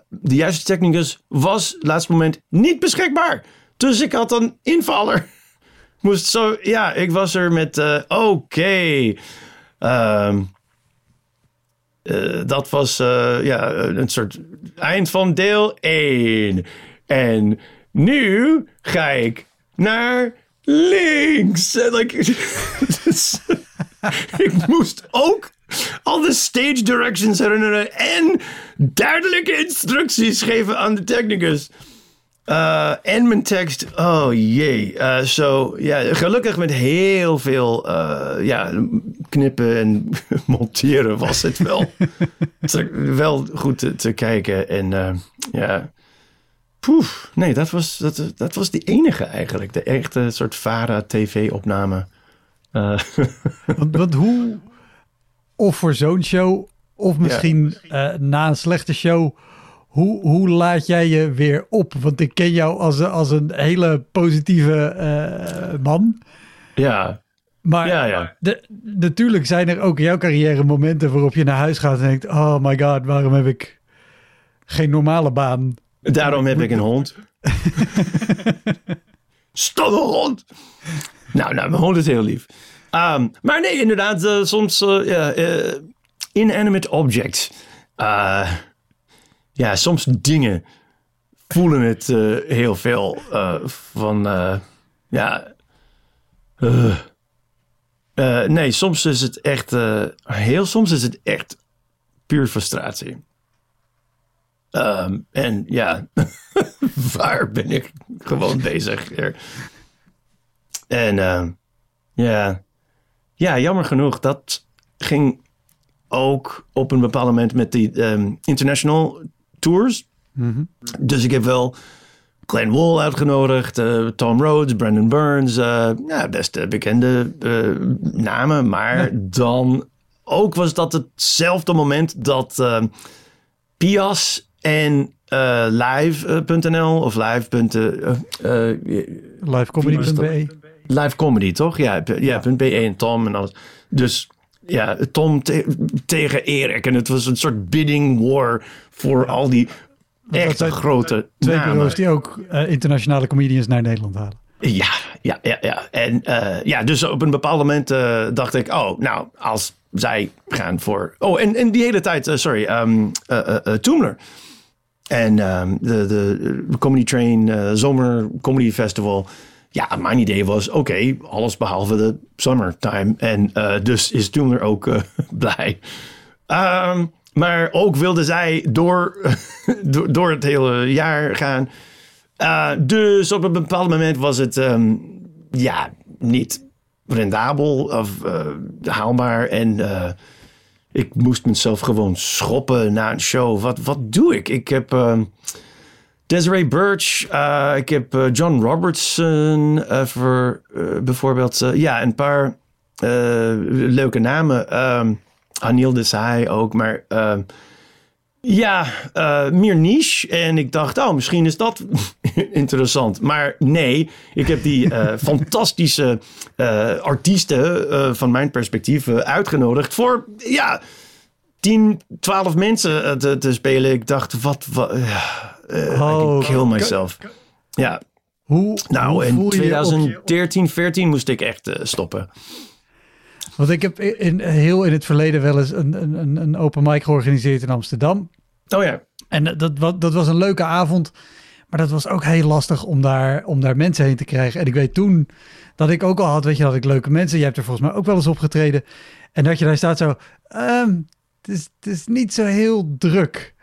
de juiste technicus, was laatste moment niet beschikbaar. Dus ik had een invaller. <laughs> Moest zo, ja, ik was er met. Oké. Ehm, dat was ja, een soort eind van deel 1. En nu ga ik naar links. like, <laughs> <laughs> ik moest ook al de stage directions herinneren en duidelijke instructies geven aan de technicus. Uh, en mijn tekst, oh jee. Uh, zo, ja, gelukkig met heel veel uh, ja, knippen en <laughs> monteren was het wel, <laughs> te, wel goed te, te kijken. En ja, poef, nee, dat was, dat, dat was die enige eigenlijk. De echte soort VARA-tv-opname. <laughs> want, want, hoe, of voor zo'n show, of misschien ja. na een slechte show hoe, hoe laat jij je weer op? Want ik ken jou als, als een hele positieve uh, man. Ja. Maar ja, ja. De, natuurlijk zijn er ook in jouw carrière momenten waarop je naar huis gaat en denkt: Oh my god, waarom heb ik geen normale baan? Daarom heb ik een hond. <laughs> Stomme hond! Nou, nou, mijn hond is heel lief. Um, maar nee, inderdaad, uh, soms uh, inanimate objects. Ja, soms dingen voelen het heel veel van, ja, nee, soms is het echt, heel soms is het echt puur frustratie. Um, en ja, <laughs> waar ben ik gewoon bezig? En ja, ja, jammer genoeg, dat ging ook op een bepaald moment met die um, International tours. Mm Dus ik heb wel Glenn Wall uitgenodigd, uh, Tom Rhodes, Brandon Burns. Uh, ja, best bekende uh, namen. Maar ja. dan ook was dat hetzelfde moment dat Pias en live.nl of live. livecomedy.be Live comedy, toch? Ja, ja, .be en Tom en alles. Dus ja, Tom te tegen Erik. En het was een soort bidding war voor al die echt grote Twee bureaus die ook uh, internationale comedians naar Nederland halen. Ja, ja, ja, ja. En uh, ja, dus op een bepaald moment uh, dacht ik, oh, nou, als zij gaan voor... Oh, en, en die hele tijd, sorry, um, Toomler. En um, de, de Comedy Train Zomer Comedy Festival ja, mijn idee was, oké, alles behalve de summertime. En uh, dus is toen er ook uh, <laughs> blij. Um, maar ook wilde zij door, <laughs> door, het hele jaar gaan. Uh, dus op een bepaald moment was het um, ja, niet rendabel of haalbaar. En ik moest mezelf gewoon schoppen na een show. Wat, wat doe ik? Ik heb... Desiree Birch, uh, ik heb uh, John Robertson uh, voor, bijvoorbeeld. ja, een paar leuke namen. Um, Anil Desai ook, maar ehm, ja, meer niche. En ik dacht, oh, misschien is dat <laughs> interessant. Maar nee, ik heb die <laughs> fantastische artiesten van mijn perspectief uitgenodigd voor, ja... 10, 12 mensen te, te spelen. Ik dacht, wat, wat uh, oh, I kill myself. Ja. Hoe, nou, hoe in 2013, 14 moest ik echt uh, stoppen. Want ik heb in, heel in het verleden wel eens een, een, een open mic georganiseerd in Amsterdam. Oh ja. En dat, dat was een leuke avond. Maar dat was ook heel lastig om daar, om daar mensen heen te krijgen. En ik weet toen dat ik ook al had, weet je, dat ik leuke mensen. Jij hebt er volgens mij ook wel eens opgetreden. En dat je daar staat zo, um, het, is, het is niet zo heel druk.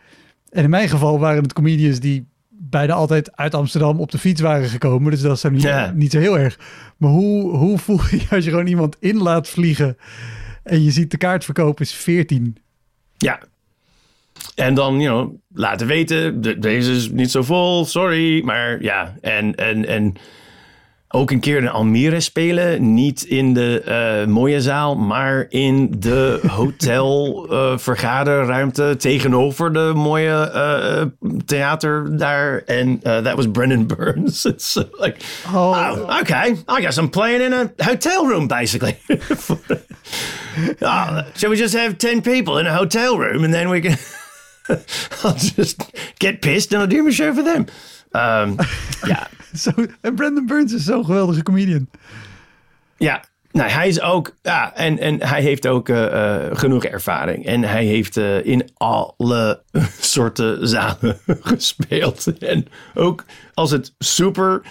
En in mijn geval waren het comedians die bijna altijd uit Amsterdam op de fiets waren gekomen. Dus dat is niet, niet zo heel erg. Maar hoe, hoe voel je <laughs> als je gewoon iemand in laat vliegen en je ziet de kaartverkoop is 14? Ja. En dan, you know, laten weten, deze is niet zo vol, sorry. Maar ja, en, en, en ook een keer in Almere spelen. Niet in de uh, mooie zaal, maar in de <laughs> hotel uh, vergaderruimte tegenover de mooie uh, theater daar. En that was Brendan <laughs> Burns. It's like, oh. oh, okay, I guess I'm playing in a hotel room basically. <laughs> oh, shall we just have 10 people in a hotel room and then we can... I'll just get pissed and I'll do my show for them. Um, <laughs> ja. Zo, en Brandon Burns is zo'n geweldige comedian. Ja, nou, hij is ook, ja, en, en hij heeft ook uh, uh, genoeg ervaring. En hij heeft uh, in alle <laughs> soorten zalen <laughs> gespeeld. En ook als het super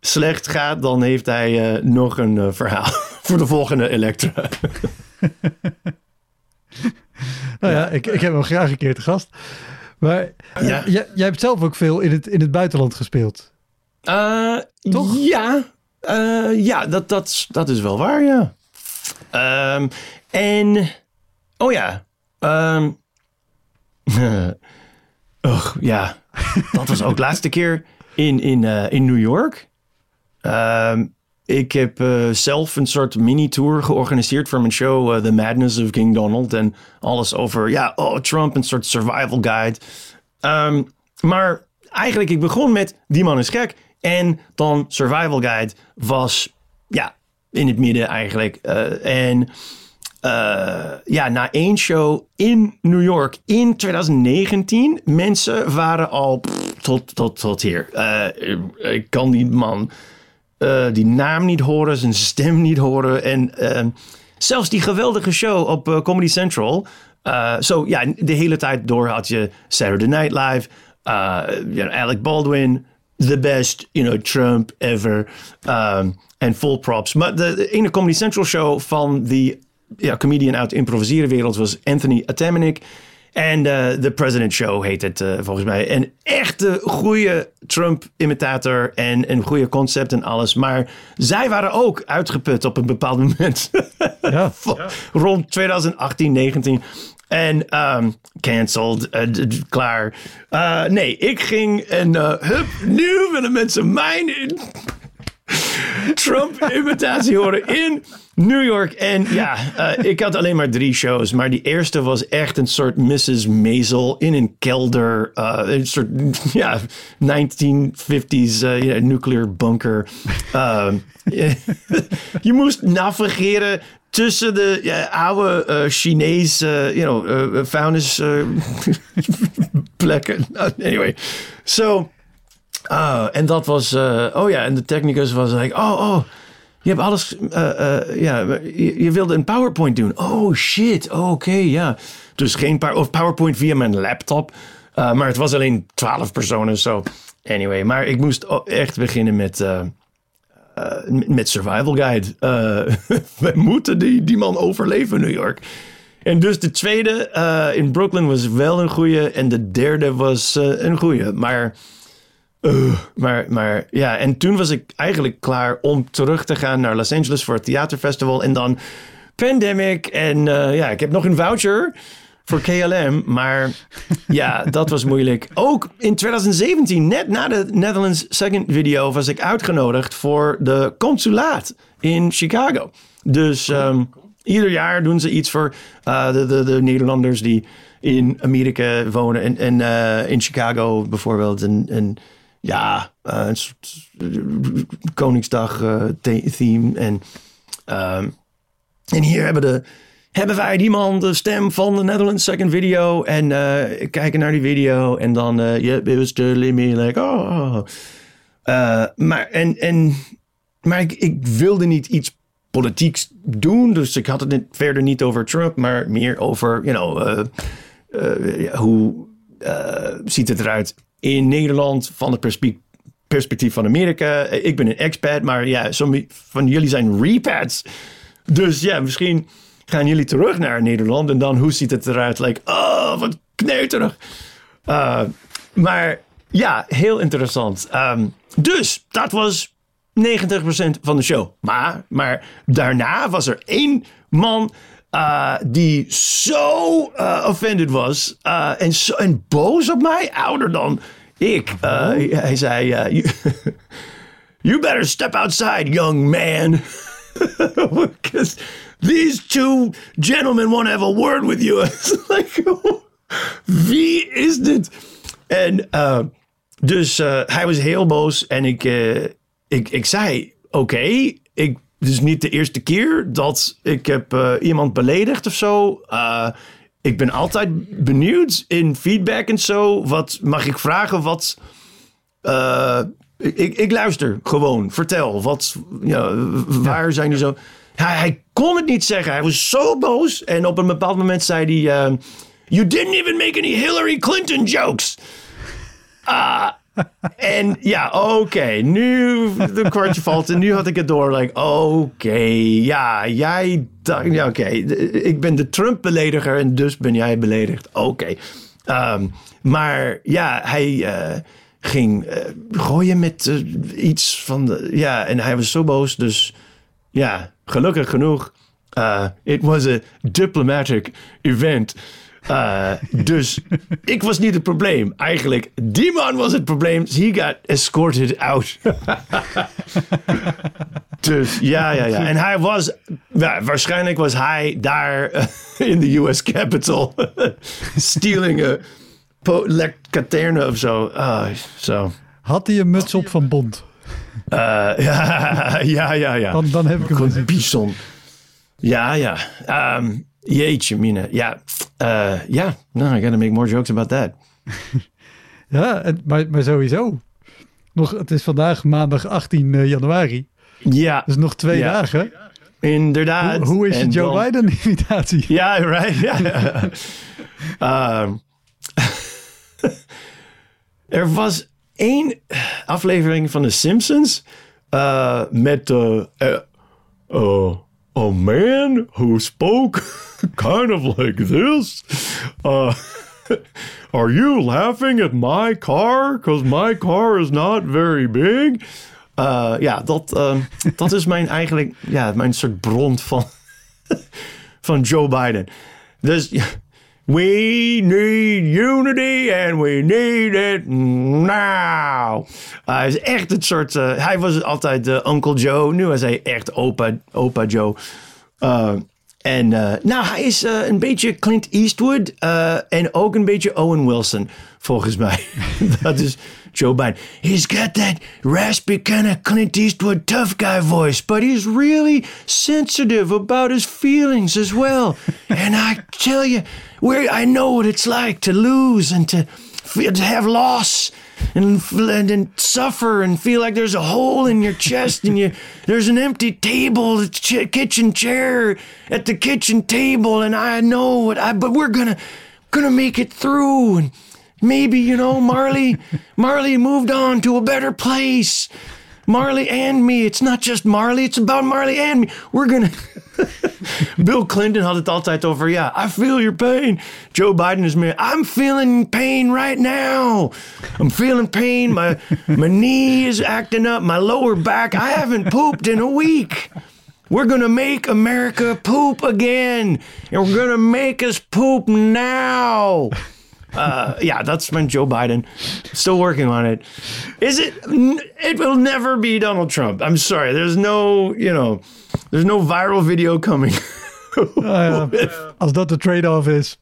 slecht gaat, dan heeft hij nog een verhaal voor de volgende Elektra. nou ja, ik, ik heb hem graag een keer te gast. Maar ja. jij, jij hebt zelf ook veel in het, in het buitenland gespeeld. Uh, Toch? Ja, uh, ja dat, dat, dat is wel waar, ja. Um, en, oh ja, um, <laughs> och, ja, dat was ook laatste keer in, in, uh, in New York. Um, ik heb uh, zelf een soort mini-tour georganiseerd voor mijn show uh, The Madness of King Donald. En alles over, ja, oh, Trump, een soort survival guide. Um, maar eigenlijk, ik begon met Die man is gek. En dan Survival Guide was, ja, in het midden eigenlijk. Uh, en ja, na één show in New York in 2019, mensen waren al tot, tot, tot hier. ik kan die man uh, die naam niet horen, zijn stem niet horen. En uh, zelfs die geweldige show op uh, Comedy Central. Zo ja, de hele tijd door had je Saturday Night Live, you know, Alec Baldwin, the best, you know, Trump ever. Um, en full props. Maar de, de ene Comedy Central show van die ja, comedian uit de improviseren wereld was Anthony Atamanik. En de uh, President Show heet het uh, volgens mij. Een echte goede Trump-imitator en een goede concept en alles. Maar zij waren ook uitgeput op een bepaald moment. ja, <laughs> ja. Rond 2018, 19. En um, cancelled, uh, klaar. nee, ik ging en hup, nu willen mensen mijn <laughs> Trump-imitatie horen in New York. En ja, uh, ik had alleen maar drie shows. Maar die eerste was echt een soort Mrs. Maisel in een kelder. Uh, een soort <laughs> ja, 1950s uh, nuclear bunker. <laughs> Je moest navigeren tussen de ja, oude uh, Chinese, you know, uh, vuilnis <laughs> plekken. anyway, so en dat was, oh ja, en de technicus was like, oh, oh, je hebt alles, uh, uh, ja, je, wilde een PowerPoint doen. Oh shit, oké, ja. Dus geen power, of PowerPoint via mijn laptop, maar het was alleen twaalf personen, zo. So. Anyway, maar ik moest echt beginnen met, met Survival Guide. <laughs> we moeten die, die man overleven New York. En dus de tweede in Brooklyn was wel een goede en de derde was een goede, maar... Uh, maar, maar ja, en toen was ik eigenlijk klaar om terug te gaan naar Los Angeles voor het theaterfestival. En dan pandemic. En uh, ja, ik heb nog een voucher voor KLM. Maar <laughs> ja, dat was moeilijk. Ook in 2017, net na de Netherlands Second Video, was ik uitgenodigd voor de consulaat in Chicago. Dus um, ieder jaar doen ze iets voor uh, de, de, de Nederlanders die in Amerika wonen. En, en uh, in Chicago bijvoorbeeld. En, en ja, uh, een soort Koningsdag uh, theme. En, uh, en hier hebben, de, hebben wij die man, de stem van de Netherlands Second Video. En kijken naar die video. En dan, it was totally me, like, oh. Maar, en, en, maar ik, ik wilde niet iets politieks doen. Dus ik had het verder niet over Trump, maar meer over, you know, hoe ziet het eruit in Nederland van het perspectief van Amerika. Ik ben een expat, maar ja, sommige van jullie zijn repats. Dus ja, misschien gaan jullie terug naar Nederland en dan hoe ziet het eruit? Like, oh, wat kneuterig. Uh, maar ja, heel interessant. Um, dus dat was 90% van de show. Maar, maar daarna was er één man uh, die zo uh, offended was uh, en, zo, en boos op mij, ouder dan ik. hij zei, you, <laughs> you better step outside, young man. <laughs> Because these two gentlemen want to have a word with you. <laughs> like, wie is dit? En dus hij was heel boos en ik, ik, ik zei, oké, okay, ik het is niet de eerste keer dat ik heb uh, iemand beledigd of zo. Uh, ik ben altijd benieuwd in feedback en zo. Wat mag ik vragen? Wat. Uh, ik, ik luister gewoon. Vertel. Wat, ja, waar zijn die zo. Hij, hij, kon het niet zeggen. Hij was zo boos. En op een bepaald moment zei hij: You didn't even make any Hillary Clinton jokes. Ah en ja, oké, nu de kwartje valt en nu had ik het door. Like, oké, ja, jij dacht, ja, oké, ik ben de Trump-belediger en dus ben jij beledigd. Oké. Ehm, maar ja, hij eh, ging uh, gooien met uh, iets van de, ja, en hij was zo boos. Dus ja, gelukkig genoeg. it was a diplomatic event. Uh, dus ik was niet het probleem. Eigenlijk, die man was het probleem. He got escorted out. <laughs> dus ja, ja, ja. En hij was, ja, waarschijnlijk was hij daar uh, in de US Capitol. <laughs> stealing a katerne of zo. Uh, so. Had hij een muts op van Bond? Ja, <laughs> ja, ja, ja. Dan, dan heb ik hem Bison. Ja, ja. Um, jeetje, mine. Ja, uh, yeah, no, I gotta make more jokes about that. <laughs> ja, maar, maar sowieso. Nog, het is vandaag maandag 18 uh, januari. Ja. Dus nog twee ja. dagen. Inderdaad. Hoe, hoe is je Joe dan... Biden imitatie? Ja, right. Ja. um, <laughs> <laughs> er was één aflevering van The Simpsons uh, met uh, a man who spoke <laughs> kind of like this. Uh, <laughs> are you laughing at my car? Because my car is not very big. Uh, ja, dat, uh, <laughs> dat is mijn eigenlijk, ja, mijn soort bron van, van Joe Biden. Dus We need unity and we need it now. hij is echt het soort. Uh, hij was altijd uh, Uncle Joe. Nu is hij echt opa, opa Joe. Uh, en nou, hij is een beetje Clint Eastwood en ook een beetje Owen Wilson, volgens mij. <laughs> dat is Joe Biden. He's got that raspy kind of Clint Eastwood tough guy voice, but he's really sensitive about his feelings as well. <laughs> and I tell you, where I know what it's like to lose and to, to have loss and, and, and suffer and feel like there's a hole in your chest and you <laughs> there's an empty table, the ch- kitchen chair at the kitchen table, and I know what I but we're gonna gonna make it through and Maybe, you know, Marley, Marley moved on to a better place. Marley and me. It's not just Marley, it's about Marley and me. We're gonna. <laughs> Bill Clinton had het altijd over, ja, I feel your pain. Joe Biden is meer, I'm feeling pain right now. I'm feeling pain. My, my knee is acting up, my lower back. I haven't pooped in a week. We're gonna make America poop again. And we're gonna make us poop now. Uh, yeah, that's mijn Joe Biden. Still working on it. Is it? It will never be Donald Trump. I'm sorry. There's no, you know, there's no viral video coming. <laughs> uh, als dat de trade-off is,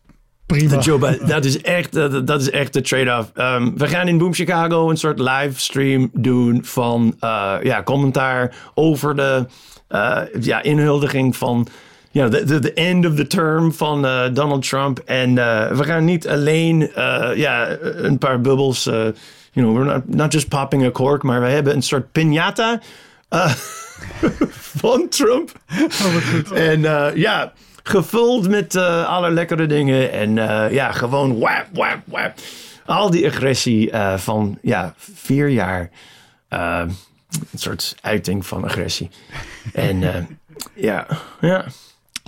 prima. Joe Biden, dat is echt, dat, dat is echt de trade-off. Um, we gaan in Boom Chicago een soort livestream doen van uh, ja, commentaar over de uh, ja, inhuldiging van ja, de, de, end of the term van uh, Donald Trump. En uh, we gaan niet alleen uh, ja, een paar bubbels. you know, we're not, not just popping a cork, maar we hebben een soort piñata <laughs> van Trump. Oh, en ja, gevuld met alle lekkere dingen. En ja, gewoon wap, wap, wap. Al die agressie van ja, vier jaar. een soort uiting van agressie. En ja, ja.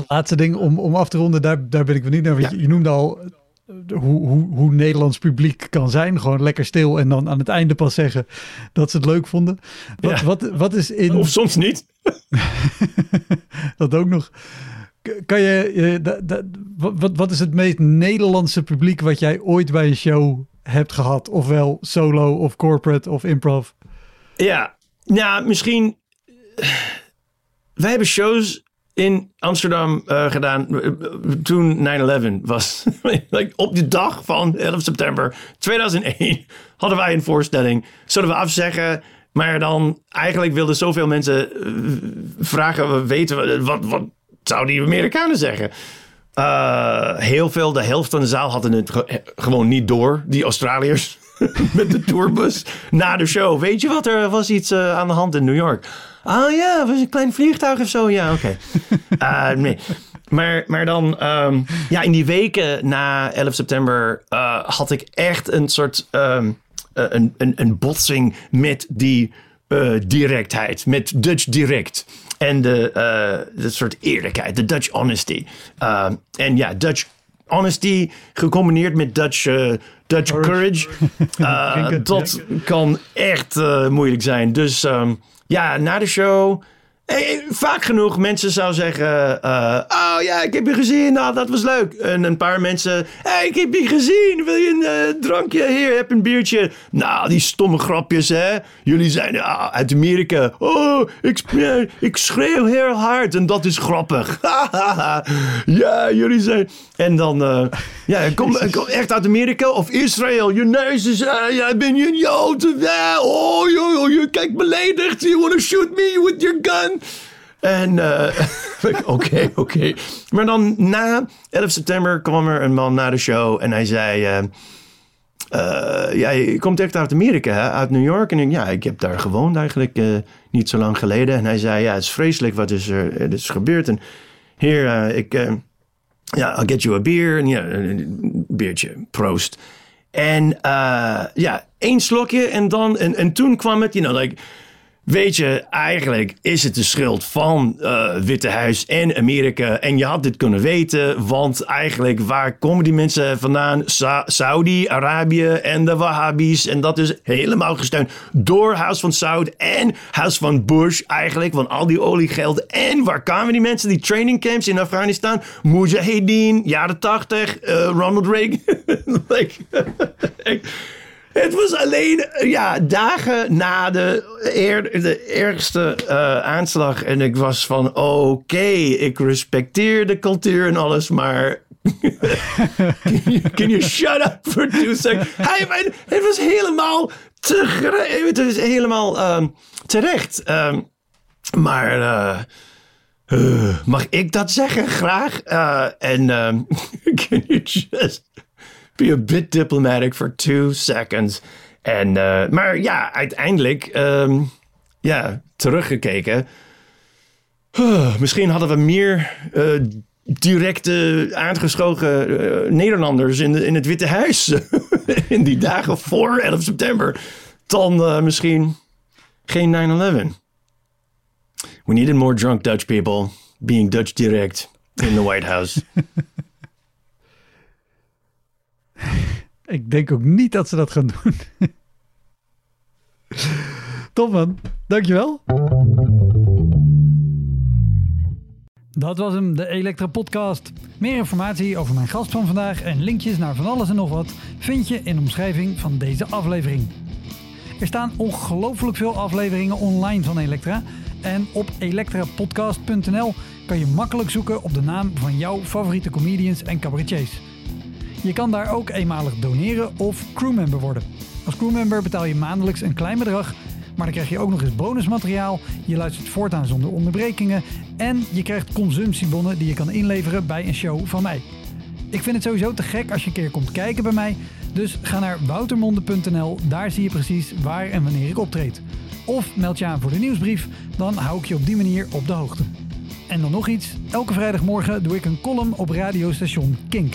Laatste ding om, om af te ronden, daar, daar ben ik benieuwd naar. Je, je noemde al eh, hoe, hoe, hoe Nederlands publiek kan zijn. Gewoon lekker stil en dan aan het einde pas zeggen dat ze het leuk vonden. Wat, wat, wat is in... Of soms niet. <laughs> dat ook nog. Kan je, wat, wat is het meest Nederlandse publiek wat jij ooit bij een show hebt gehad? Ofwel solo of corporate of improv? Ja, nou misschien... Wij hebben shows in Amsterdam uh, gedaan eh, toen 9-11 was. <laughs> like, op de dag van 11 september 2001 hadden wij een voorstelling. Zouden we afzeggen, maar dan eigenlijk wilden zoveel mensen uh, vragen, weten we, wat, wat zouden die Amerikanen zeggen? heel veel, de helft van de zaal hadden het gewoon niet door, die Australiërs. <laughs> met de tourbus na de show. Weet je wat, er was iets aan de hand in New York. Oh ja, was een klein vliegtuig of zo. Ja, oké. Okay. <laughs> uh, nee. Maar, maar dan, um, ja, in die weken na 11 september uh, had ik echt een soort um, een, een, een botsing met die uh, directheid, met Dutch direct. En de, de soort eerlijkheid, de Dutch honesty. Uh, en ja, Dutch honesty gecombineerd met Dutch, uh, Dutch courage. Uh, <laughs> dat kan echt uh, moeilijk zijn. Dus um, ja, na de show Hey, vaak genoeg mensen zou zeggen: uh, Oh ja, ik heb je gezien, nou, dat was leuk. En een paar mensen: Hey, ik heb je gezien, wil je een uh, drankje? Hier, heb een biertje. Nou, die stomme grapjes, hè? Jullie zijn uh, uit Amerika. Oh, ik, ik schreeuw heel hard en dat is grappig. <laughs> ja, jullie zijn. En dan, ja, <laughs> kom, echt uit Amerika of Israël. Je neus is, ja, ben je een Jood? oh, je, je kijkt beledigd. You want to shoot me with your gun? En uh, <laughs> oké, oké. Maar dan na 11 september kwam er een man naar de show en hij zei... Uh, uh, ja, komt echt uit Amerika, hè? uit New York. En ik, ja, ik heb daar gewoond eigenlijk niet zo lang geleden. En hij zei, ja, het is vreselijk wat is er is gebeurd. En hier, ik, ja, I'll get you a beer. En ja, een biertje, proost. En ja, één slokje en dan, en, en toen kwam het, you know, like... Weet je, eigenlijk is het de schuld van uh, Witte Huis en Amerika. En je had dit kunnen weten, want eigenlijk waar komen die mensen vandaan? Sa Saudi-Arabië en de Wahhabis. En dat is helemaal gesteund door Huis van Saud en Huis van Bush eigenlijk. Want al die oliegeld. En waar kwamen die mensen? Die training camps in Afghanistan. Mujahideen, jaren tachtig. Uh, Ronald Reagan. <laughs> <laughs> Het was alleen ja, dagen na de, de ergste uh, aanslag. En ik was van, oké, ik respecteer de cultuur en alles, maar... <laughs> can, you, shut up for two seconds? Hij, het was helemaal te, het helemaal um, terecht. Um, maar... Uh, uh, mag ik dat zeggen? Graag. En um, <laughs> can you just be a bit diplomatic for two seconds. En, uh, maar ja, uiteindelijk, um, ja, teruggekeken. Misschien hadden we meer uh, directe aangeschogen Nederlanders in, de, in het Witte Huis. <laughs> in die dagen voor 11 september. Dan misschien geen 9-11. We needed more drunk Dutch people being Dutch direct in the White House. <laughs> Ik denk ook niet dat ze dat gaan doen. <laughs> Top man, dankjewel. Dat was hem, de Elektra Podcast. Meer informatie over mijn gast van vandaag en linkjes naar van alles en nog wat vind je in de omschrijving van deze aflevering. Er staan ongelooflijk veel afleveringen online van Elektra. En op elektrapodcast.nl kan je makkelijk zoeken op de naam van jouw favoriete comedians en cabaretiers. Je kan daar ook eenmalig doneren of crewmember worden. Als crewmember betaal je maandelijks een klein bedrag, maar dan krijg je ook nog eens bonusmateriaal. Je luistert voortaan zonder onderbrekingen en je krijgt consumptiebonnen die je kan inleveren bij een show van mij. Ik vind het sowieso te gek als je een keer komt kijken bij mij. Dus ga naar woutermonde.nl, daar zie je precies waar en wanneer ik optreed. Of meld je aan voor de nieuwsbrief, dan hou ik je op die manier op de hoogte. En dan nog iets, elke vrijdagmorgen doe ik een column op radiostation Kink.